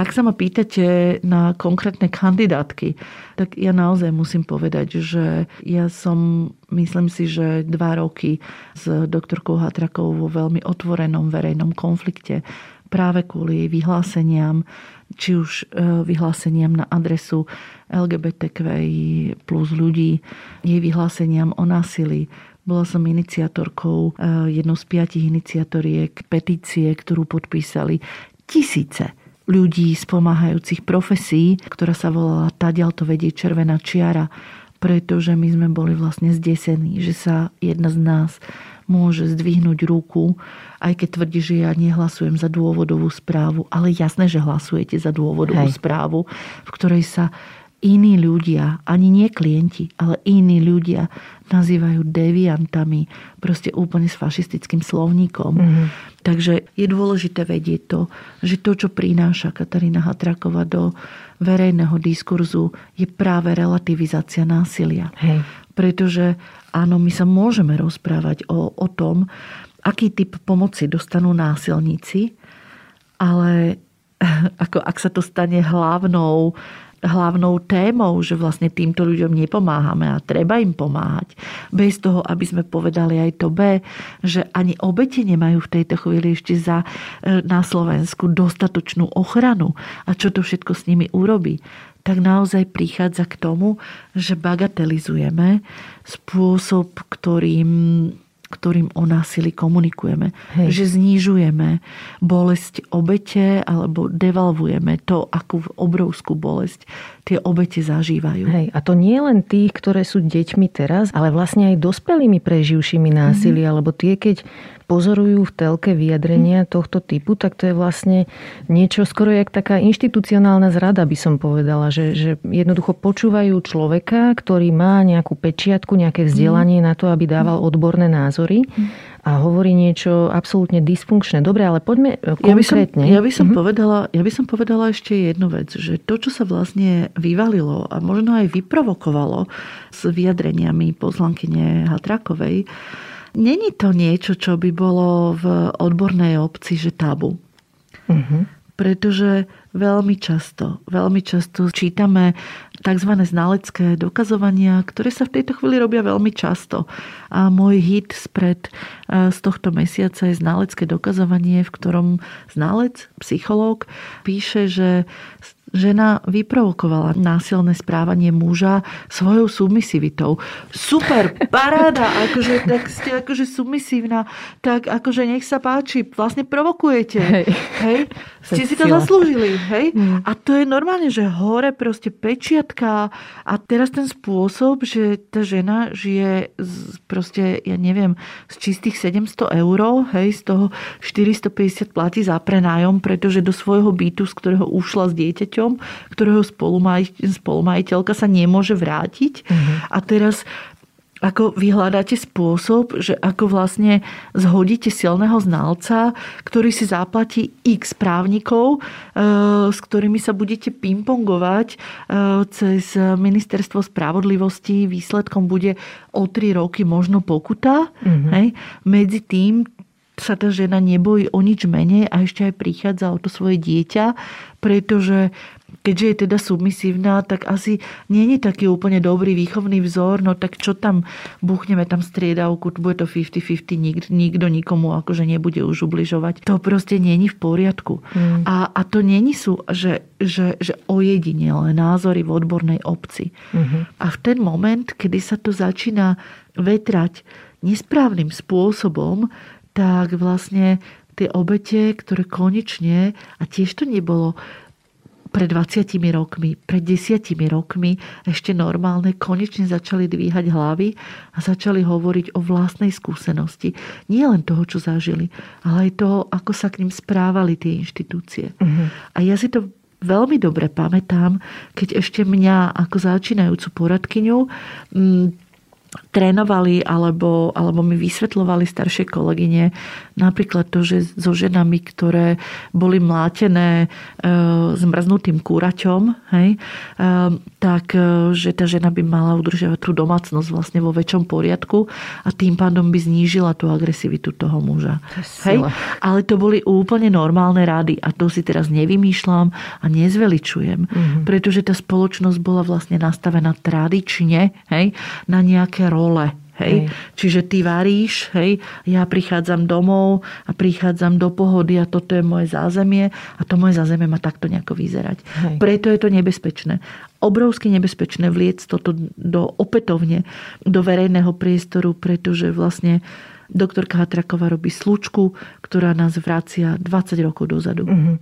Ak sa ma pýtate na konkrétne kandidátky, tak ja naozaj musím povedať, že ja som, myslím si, že dva roky s doktorkou Hatrakou vo veľmi otvorenom verejnom konflikte práve kvôli vyhláseniam, či už e, vyhláseniam na adresu LGBTQI plus ľudí, jej vyhláseniam o násilí, bola som iniciatorkou, e, jednou z piatich iniciatoriek petície, ktorú podpísali tisíce ľudí z pomáhajúcich profesí, ktorá sa volala Tadiaľ to vedie červená čiara, pretože my sme boli vlastne zdesení, že sa jedna z nás môže zdvihnúť ruku, aj keď tvrdí, že ja nehlasujem za dôvodovú správu, ale jasné, že hlasujete za dôvodovú Hej. správu, v ktorej sa iní ľudia, ani nie klienti, ale iní ľudia nazývajú deviantami, proste úplne s fašistickým slovníkom. Mm-hmm. Takže je dôležité vedieť to, že to, čo prináša Katarína Hatraková do verejného diskurzu, je práve relativizácia násilia. Hej. Pretože áno, my sa môžeme rozprávať o, o tom, aký typ pomoci dostanú násilníci, ale ako ak sa to stane hlavnou hlavnou témou, že vlastne týmto ľuďom nepomáhame a treba im pomáhať. Bez toho, aby sme povedali aj to B, že ani obete nemajú v tejto chvíli ešte za, e, na Slovensku dostatočnú ochranu a čo to všetko s nimi urobí tak naozaj prichádza k tomu, že bagatelizujeme spôsob, ktorým ktorým o násilí komunikujeme. Hej. Že znižujeme bolesť obete alebo devalvujeme to, akú obrovskú bolesť tie obete zažívajú. Hej, a to nie len tých, ktoré sú deťmi teraz, ale vlastne aj dospelými preživšími násilie, mm-hmm. alebo tie, keď pozorujú v telke vyjadrenia tohto typu, tak to je vlastne niečo skoro jak taká inštitucionálna zrada, by som povedala, že, že jednoducho počúvajú človeka, ktorý má nejakú pečiatku, nejaké vzdelanie na to, aby dával odborné názory a hovorí niečo absolútne dysfunkčné. Dobre, ale poďme konkrétne. Ja by som, ja by som, mm-hmm. povedala, ja by som povedala ešte jednu vec, že to, čo sa vlastne vyvalilo a možno aj vyprovokovalo s vyjadreniami poslankyne Hatrakovej, Není to niečo, čo by bolo v odbornej obci, že tabu. Uh-huh. Pretože veľmi často, veľmi často čítame tzv. znalecké dokazovania, ktoré sa v tejto chvíli robia veľmi často. A môj hit spred z tohto mesiaca je znalecké dokazovanie, v ktorom znalec, psychológ, píše, že žena vyprovokovala násilné správanie muža svojou submisivitou. Super, paráda, akože tak ste akože submisívna, tak akože nech sa páči, vlastne provokujete. Hej. Hej? Ste si to zaslúžili. Hej? Mm. A to je normálne, že hore proste pečiatka a teraz ten spôsob, že tá žena žije z, proste, ja neviem, z čistých 700 eur, hej, z toho 450 platí za prenájom, pretože do svojho bytu, z ktorého ušla s dieťaťom, ktorého spolumaj, spolumajiteľka sa nemôže vrátiť. Mm-hmm. A teraz ako vy hľadáte spôsob, že ako vlastne zhodíte silného znalca, ktorý si zaplatí x právnikov, e, s ktorými sa budete pingpongovať e, cez ministerstvo spravodlivosti. Výsledkom bude o 3 roky možno pokuta. Mm-hmm. Hej. Medzi tým sa tá žena nebojí o nič menej a ešte aj prichádza o to svoje dieťa, pretože keďže je teda submisívna, tak asi nie je taký úplne dobrý výchovný vzor, no tak čo tam buchneme tam striedavku, bude to 50-50, nikto, nikto nikomu akože nebude už ubližovať. To proste není v poriadku. Mm. A, a to není sú, že, že, že ojedinele názory v odbornej obci. Mm-hmm. A v ten moment, kedy sa to začína vetrať nesprávnym spôsobom, tak vlastne tie obete, ktoré konečne, a tiež to nebolo pred 20 rokmi, pred 10 rokmi ešte normálne konečne začali dvíhať hlavy a začali hovoriť o vlastnej skúsenosti. Nie len toho, čo zažili, ale aj toho, ako sa k ním správali tie inštitúcie. Uh-huh. A ja si to veľmi dobre pamätám, keď ešte mňa ako začínajúcu poradkyňu trénovali alebo, alebo mi vysvetľovali staršie kolegyne napríklad to, že so ženami, ktoré boli mlátené e, zmrznutým kúraťom, hej, e, tak, e, že tá žena by mala udržiavať tú domácnosť vlastne vo väčšom poriadku a tým pádom by znížila tú agresivitu toho muža. Hej? Ale to boli úplne normálne rady a to si teraz nevymýšľam a nezveličujem, mm-hmm. pretože tá spoločnosť bola vlastne nastavená tradične hej, na nejaké role. Hej. hej. Čiže ty varíš, hej, ja prichádzam domov a prichádzam do pohody a toto je moje zázemie a to moje zázemie má takto nejako vyzerať. Hej. Preto je to nebezpečné. Obrovsky nebezpečné vliec toto do, opätovne do verejného priestoru, pretože vlastne doktorka Hatraková robí slučku, ktorá nás vracia 20 rokov dozadu. Mm-hmm.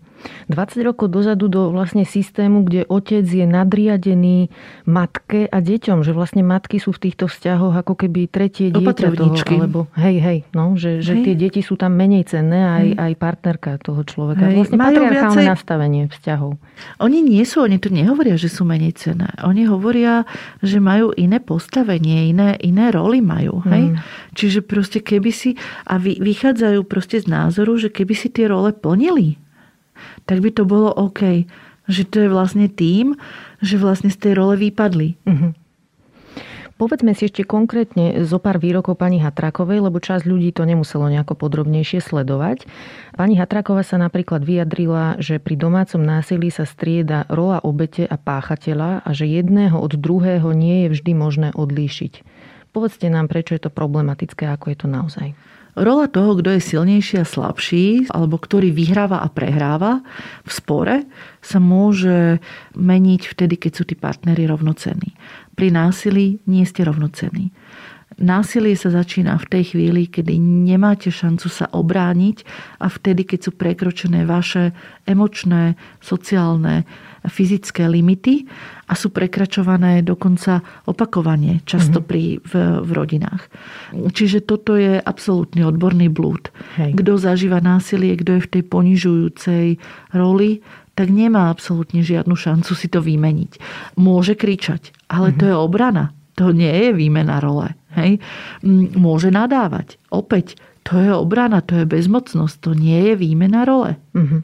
20 rokov dozadu do vlastne systému, kde otec je nadriadený matke a deťom, že vlastne matky sú v týchto vzťahoch ako keby tretie dieťa toho, alebo hej, hej, no, že, že hej. tie deti sú tam menej cenné aj, hej. aj partnerka toho človeka. Hej. Vlastne Majú patriarchálne viacej... nastavenie vzťahov. Oni nie sú, oni to nehovoria, že sú menej cenné. Oni hovoria, že majú iné postavenie, iné, iné roly majú. Hej? Hmm. Čiže proste keby si, a vy, vychádzajú proste z názoru, že keby si tie role plnili, tak by to bolo OK. Že to je vlastne tým, že vlastne z tej role vypadli. Uh-huh. Povedzme si ešte konkrétne zo pár výrokov pani Hatrakovej, lebo časť ľudí to nemuselo nejako podrobnejšie sledovať. Pani Hatraková sa napríklad vyjadrila, že pri domácom násilí sa strieda rola obete a páchateľa a že jedného od druhého nie je vždy možné odlíšiť. Povedzte nám, prečo je to problematické, ako je to naozaj. Rola toho, kto je silnejší a slabší, alebo ktorý vyhráva a prehráva v spore, sa môže meniť vtedy, keď sú tí partnery rovnocenní. Pri násilí nie ste rovnocenní. Násilie sa začína v tej chvíli, kedy nemáte šancu sa obrániť a vtedy, keď sú prekročené vaše emočné, sociálne, fyzické limity a sú prekračované dokonca opakovanie, často mm-hmm. pri, v, v rodinách. Čiže toto je absolútny odborný blúd. Hej. Kto zažíva násilie, kto je v tej ponižujúcej roli, tak nemá absolútne žiadnu šancu si to vymeniť. Môže kričať, ale to je obrana. To nie je výmena role. Hej? Môže nadávať. Opäť, to je obrana, to je bezmocnosť, to nie je výmena role. Mm-hmm.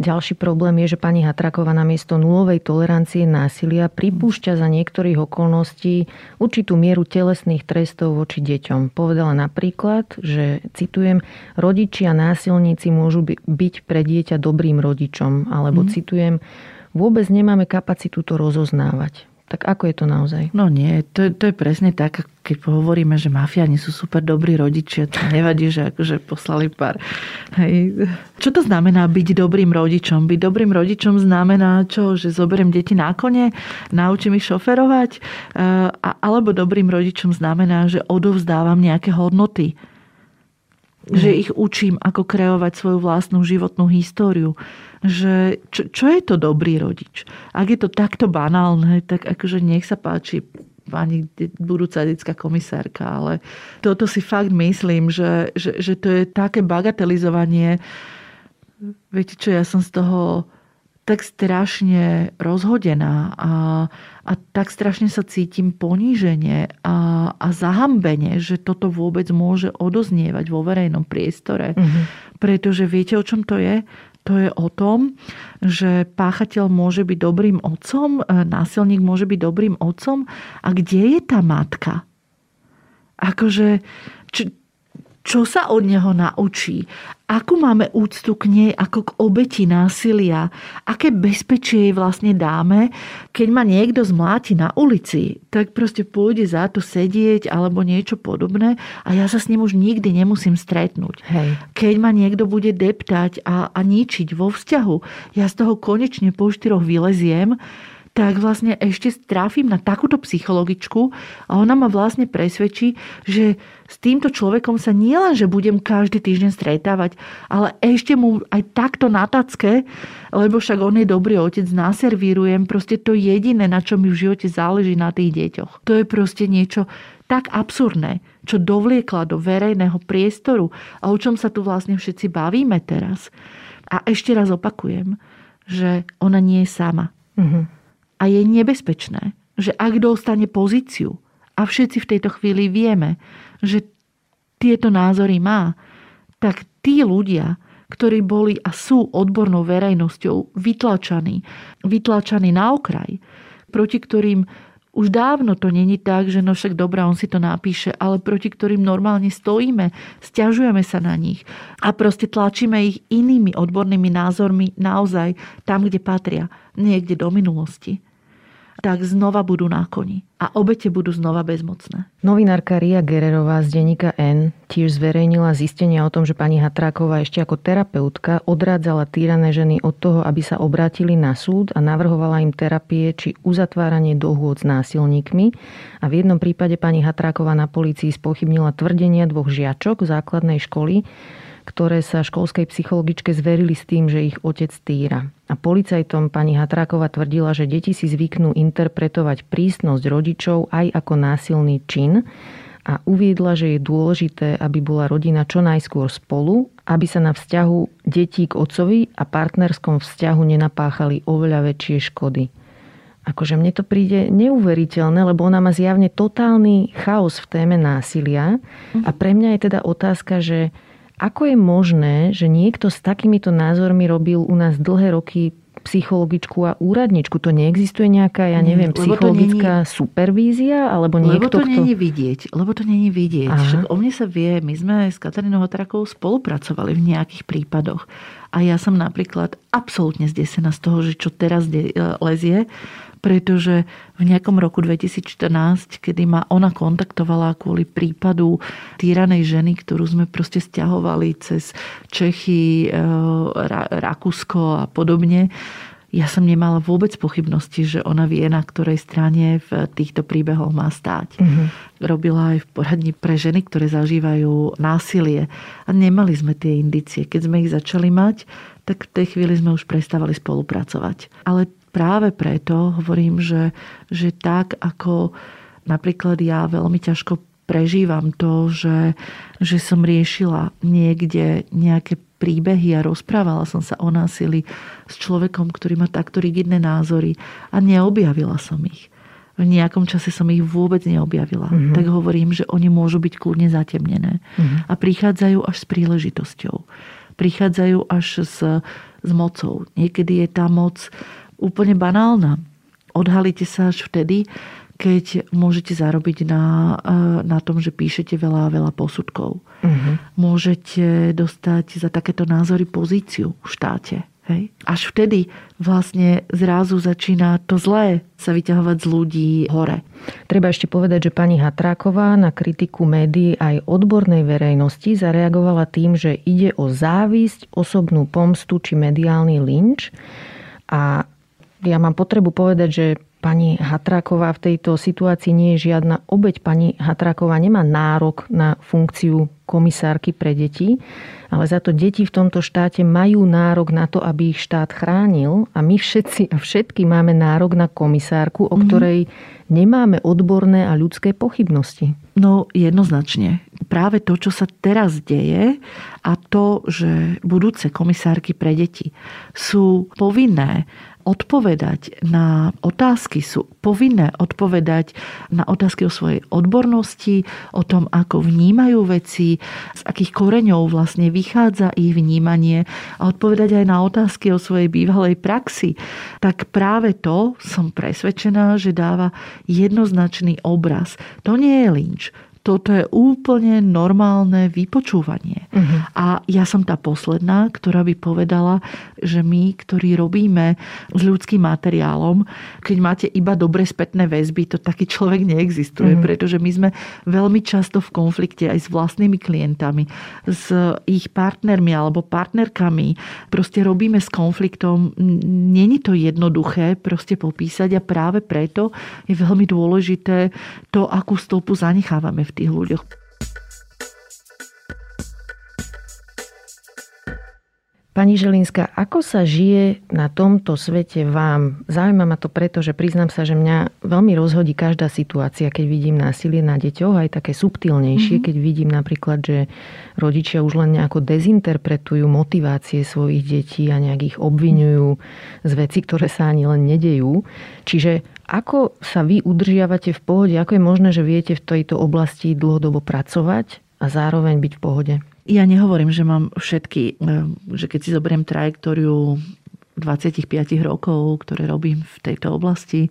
Ďalší problém je, že pani Hatraková namiesto nulovej tolerancie násilia pripúšťa za niektorých okolností určitú mieru telesných trestov voči deťom. Povedala napríklad, že, citujem, rodičia násilníci môžu byť pre dieťa dobrým rodičom, alebo mm. citujem, vôbec nemáme kapacitu to rozoznávať. Tak ako je to naozaj? No nie, to, to je presne tak, keď hovoríme, že mafiáni sú super dobrí rodičia, to nevadí, že akože poslali pár. Hej. Čo to znamená byť dobrým rodičom? Byť dobrým rodičom znamená čo? Že zoberiem deti na kone, naučím ich šoferovať? Alebo dobrým rodičom znamená, že odovzdávam nejaké hodnoty. Že ich učím, ako kreovať svoju vlastnú životnú históriu. Že čo, čo je to dobrý rodič? Ak je to takto banálne, tak akože nech sa páči pani budúca detská komisárka, ale toto si fakt myslím, že, že, že to je také bagatelizovanie. Viete čo, ja som z toho tak strašne rozhodená a, a tak strašne sa cítim poníženie a, a zahambenie, že toto vôbec môže odoznievať vo verejnom priestore. Mm-hmm. Pretože viete, o čom to je? To je o tom, že páchateľ môže byť dobrým otcom, e, násilník môže byť dobrým otcom. A kde je tá matka? Akože, či, čo sa od neho naučí, akú máme úctu k nej ako k obeti násilia, aké bezpečie jej vlastne dáme, keď ma niekto zmláti na ulici, tak proste pôjde za to sedieť alebo niečo podobné a ja sa s ním už nikdy nemusím stretnúť. Hej. Keď ma niekto bude deptať a, a ničiť vo vzťahu, ja z toho konečne po štyroch vyleziem, tak vlastne ešte trafím na takúto psychologičku a ona ma vlastne presvedčí, že s týmto človekom sa nielen, že budem každý týždeň stretávať, ale ešte mu aj takto na tacke, lebo však on je dobrý otec, naservírujem proste to jediné, na čo mi v živote záleží na tých deťoch. To je proste niečo tak absurdné, čo dovliekla do verejného priestoru a o čom sa tu vlastne všetci bavíme teraz. A ešte raz opakujem, že ona nie je sama. Mm-hmm. A je nebezpečné, že ak dostane pozíciu, a všetci v tejto chvíli vieme, že tieto názory má, tak tí ľudia, ktorí boli a sú odbornou verejnosťou vytlačaní, vytlačaní na okraj, proti ktorým už dávno to není tak, že no však dobrá, on si to napíše, ale proti ktorým normálne stojíme, stiažujeme sa na nich a proste tlačíme ich inými odbornými názormi naozaj tam, kde patria, niekde do minulosti tak znova budú na koni a obete budú znova bezmocné. Novinárka Ria Gererová z denníka N tiež zverejnila zistenia o tom, že pani Hatráková ešte ako terapeutka odrádzala týrané ženy od toho, aby sa obrátili na súd a navrhovala im terapie či uzatváranie dohôd s násilníkmi. A v jednom prípade pani Hatráková na polícii spochybnila tvrdenia dvoch žiačok základnej školy, ktoré sa školskej psychologičke zverili s tým, že ich otec týra. A policajtom pani Hatráková tvrdila, že deti si zvyknú interpretovať prísnosť rodičov aj ako násilný čin a uviedla, že je dôležité, aby bola rodina čo najskôr spolu, aby sa na vzťahu detí k otcovi a partnerskom vzťahu nenapáchali oveľa väčšie škody. Akože mne to príde neuveriteľné, lebo ona má zjavne totálny chaos v téme násilia. A pre mňa je teda otázka, že ako je možné, že niekto s takýmito názormi robil u nás dlhé roky psychologičku a úradničku? To neexistuje nejaká, ja neviem, lebo psychologická není, supervízia? Alebo niekto, lebo to kto... není vidieť. Lebo to není vidieť. Aha. Však o mne sa vie, my sme s Katarínou Hotrakou spolupracovali v nejakých prípadoch. A ja som napríklad absolútne zdesená z toho, že čo teraz lezie, pretože v nejakom roku 2014, kedy ma ona kontaktovala kvôli prípadu týranej ženy, ktorú sme proste stiahovali cez Čechy, e, Rakúsko a podobne, ja som nemala vôbec pochybnosti, že ona vie, na ktorej strane v týchto príbehoch má stáť. Mm-hmm. Robila aj v poradni pre ženy, ktoré zažívajú násilie. A nemali sme tie indície. Keď sme ich začali mať, tak v tej chvíli sme už prestávali spolupracovať. Ale práve preto hovorím, že, že tak ako napríklad ja veľmi ťažko prežívam to, že, že som riešila niekde nejaké príbehy a rozprávala som sa o násili s človekom, ktorý má takto rigidné názory a neobjavila som ich. V nejakom čase som ich vôbec neobjavila. Mm-hmm. Tak hovorím, že oni môžu byť kľudne zatemnené. Mm-hmm. A prichádzajú až s príležitosťou. Prichádzajú až s, s mocou. Niekedy je tá moc úplne banálna. Odhalíte sa až vtedy, keď môžete zarobiť na, eh, na tom, že píšete veľa veľa posudkov. Uh-huh. Môžete dostať za takéto názory pozíciu v štáte. Hej? Až vtedy vlastne zrazu začína to zlé sa vyťahovať z ľudí hore. Treba ešte povedať, že pani Hatráková na kritiku médií aj odbornej verejnosti zareagovala tým, že ide o závisť, osobnú pomstu či mediálny lynč. A ja mám potrebu povedať, že pani Hatráková v tejto situácii nie je žiadna obeď. Pani Hatráková nemá nárok na funkciu komisárky pre deti, ale za to deti v tomto štáte majú nárok na to, aby ich štát chránil a my všetci a všetky máme nárok na komisárku, o mhm. ktorej nemáme odborné a ľudské pochybnosti. No jednoznačne. Práve to, čo sa teraz deje a to, že budúce komisárky pre deti sú povinné odpovedať na otázky, sú povinné odpovedať na otázky o svojej odbornosti, o tom, ako vnímajú veci, z akých koreňov vlastne vychádza ich vnímanie a odpovedať aj na otázky o svojej bývalej praxi, tak práve to som presvedčená, že dáva jednoznačný obraz. To nie je lynč toto je úplne normálne vypočúvanie. Uh-huh. A ja som tá posledná, ktorá by povedala, že my, ktorí robíme s ľudským materiálom, keď máte iba dobre spätné väzby, to taký človek neexistuje, uh-huh. pretože my sme veľmi často v konflikte aj s vlastnými klientami, s ich partnermi alebo partnerkami. Proste robíme s konfliktom. Není to jednoduché proste popísať a práve preto je veľmi dôležité to, akú stopu zanechávame v tých ľuďoch. Pani Želinská, ako sa žije na tomto svete vám? Zaujíma ma to preto, že priznám sa, že mňa veľmi rozhodí každá situácia, keď vidím násilie na deťoch, aj také subtilnejšie, mm-hmm. keď vidím napríklad, že rodičia už len nejako dezinterpretujú motivácie svojich detí a nejak ich obvinujú z veci, ktoré sa ani len nedejú. Čiže ako sa vy udržiavate v pohode? Ako je možné, že viete v tejto oblasti dlhodobo pracovať a zároveň byť v pohode? Ja nehovorím, že mám všetky, e, že keď si zoberiem trajektóriu 25 rokov, ktoré robím v tejto oblasti,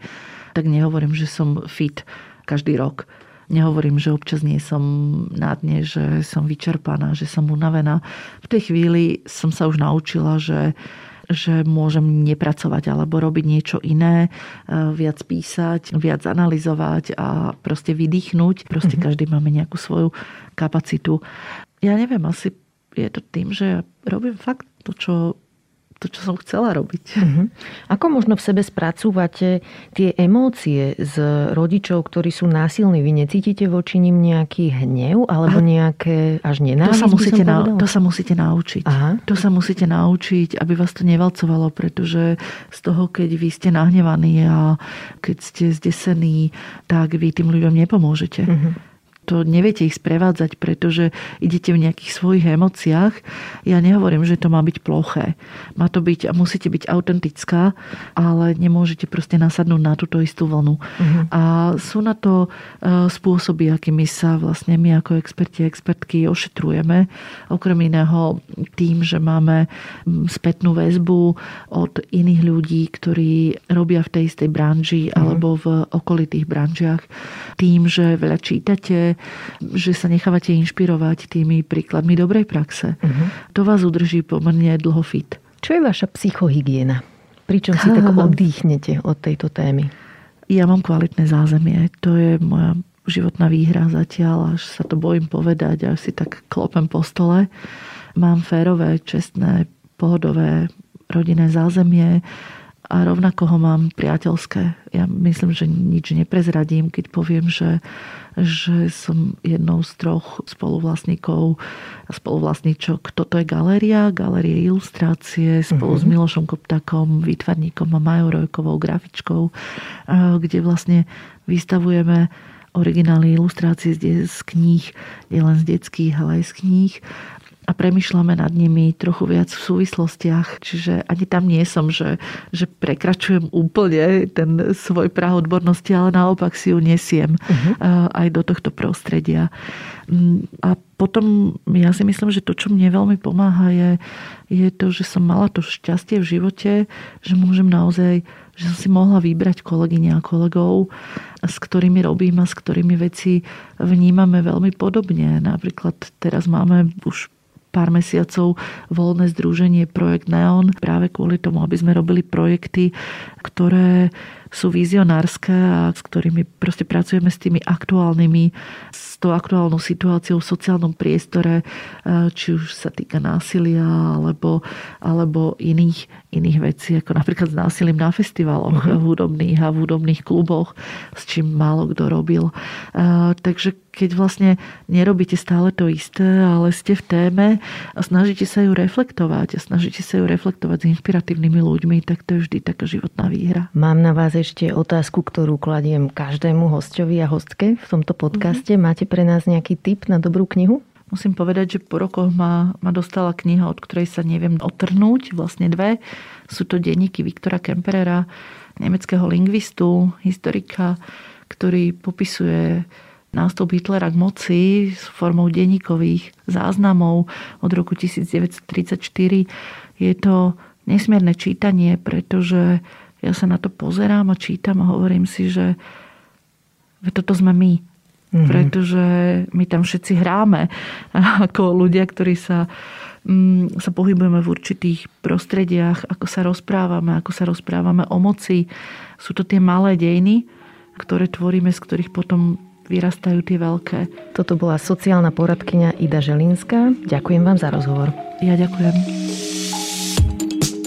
tak nehovorím, že som fit každý rok. Nehovorím, že občas nie som na dne, že som vyčerpaná, že som unavená. V tej chvíli som sa už naučila, že že môžem nepracovať alebo robiť niečo iné, e, viac písať, viac analyzovať a proste vydýchnuť. Proste mm-hmm. každý máme nejakú svoju kapacitu. Ja neviem, asi je to tým, že robím fakt to, čo to, čo som chcela robiť. Uh-huh. Ako možno v sebe spracúvate tie emócie z rodičov, ktorí sú násilní? Vy necítite voči nim nejaký hnev alebo nejaké až nenávisť? To sa musíte, na, to sa musíte naučiť. Aha. To sa musíte naučiť, aby vás to nevalcovalo, pretože z toho, keď vy ste nahnevaní a keď ste zdesení, tak vy tým ľuďom nepomôžete. Uh-huh to neviete ich sprevádzať, pretože idete v nejakých svojich emóciách. Ja nehovorím, že to má byť ploché. Má to byť a musíte byť autentická, ale nemôžete proste nasadnúť na túto istú vlnu. Uh-huh. A sú na to e, spôsoby, akými sa vlastne my ako experti a expertky ošetrujeme. Okrem iného tým, že máme spätnú väzbu od iných ľudí, ktorí robia v tej istej branži uh-huh. alebo v okolitých branžiach. Tým, že veľa čítate, že sa nechávate inšpirovať tými príkladmi dobrej praxe. Uh-huh. To vás udrží pomerne dlho fit. Čo je vaša psychohygiena? Pričom si tak oddychnete od tejto témy? Ja mám kvalitné zázemie. To je moja životná výhra zatiaľ, až sa to bojím povedať, až si tak klopem po stole. Mám férové, čestné, pohodové rodinné zázemie a rovnako ho mám priateľské. Ja myslím, že nič neprezradím, keď poviem, že že som jednou z troch spoluvlastníkov a spoluvlastníčok. Toto je galéria, galérie ilustrácie spolu uh-huh. s mhm. Milošom Koptakom, výtvarníkom a Majou Rojkovou, grafičkou, kde vlastne vystavujeme originály ilustrácie z, z kníh, nielen z detských, ale aj z kníh a premyšľame nad nimi trochu viac v súvislostiach. Čiže ani tam nie som, že, že prekračujem úplne ten svoj prah odbornosti, ale naopak si ju nesiem uh-huh. aj do tohto prostredia. Mm, a potom ja si myslím, že to, čo mne veľmi pomáha, je, je to, že som mala to šťastie v živote, že môžem naozaj že som si mohla vybrať kolegyne a kolegov, s ktorými robím a s ktorými veci vnímame veľmi podobne. Napríklad teraz máme už pár mesiacov voľné združenie Projekt Neon práve kvôli tomu, aby sme robili projekty, ktoré sú vizionárske a s ktorými proste pracujeme s tými aktuálnymi, s tou aktuálnou situáciou v sociálnom priestore, či už sa týka násilia alebo, alebo iných, iných vecí, ako napríklad s násilím na festivaloch uh-huh. hudobných a v hudobných kluboch, s čím málo kto robil. Takže keď vlastne nerobíte stále to isté, ale ste v téme a snažíte sa ju reflektovať a snažíte sa ju reflektovať s inšpiratívnymi ľuďmi, tak to je vždy taká životná výhra. Mám na vás ešte otázku, ktorú kladiem každému hostovi a hostke v tomto podcaste. Mm-hmm. Máte pre nás nejaký tip na dobrú knihu? Musím povedať, že po rokoch ma, ma dostala kniha, od ktorej sa neviem otrhnúť, vlastne dve. Sú to denníky Viktora Kemperera, nemeckého lingvistu, historika, ktorý popisuje nástup Hitlera k moci s formou denníkových záznamov od roku 1934. Je to nesmierne čítanie, pretože ja sa na to pozerám a čítam a hovorím si, že toto sme my. Mm-hmm. Pretože my tam všetci hráme ako ľudia, ktorí sa, mm, sa pohybujeme v určitých prostrediach, ako sa rozprávame, ako sa rozprávame o moci. Sú to tie malé dejiny, ktoré tvoríme, z ktorých potom vyrastajú tie veľké. Toto bola sociálna poradkyňa Ida Želinská. Ďakujem vám za rozhovor. Ja ďakujem.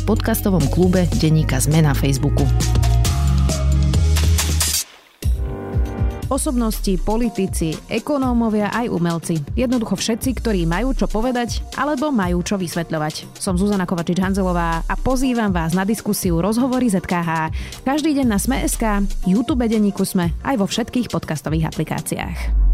v podcastovom klube Deníka Zme na Facebooku. Osobnosti, politici, ekonómovia aj umelci. Jednoducho všetci, ktorí majú čo povedať alebo majú čo vysvetľovať. Som Zuzana Kovačič-Hanzelová a pozývam vás na diskusiu Rozhovory ZKH. Každý deň na Sme.sk, YouTube Deníku Sme aj vo všetkých podcastových aplikáciách.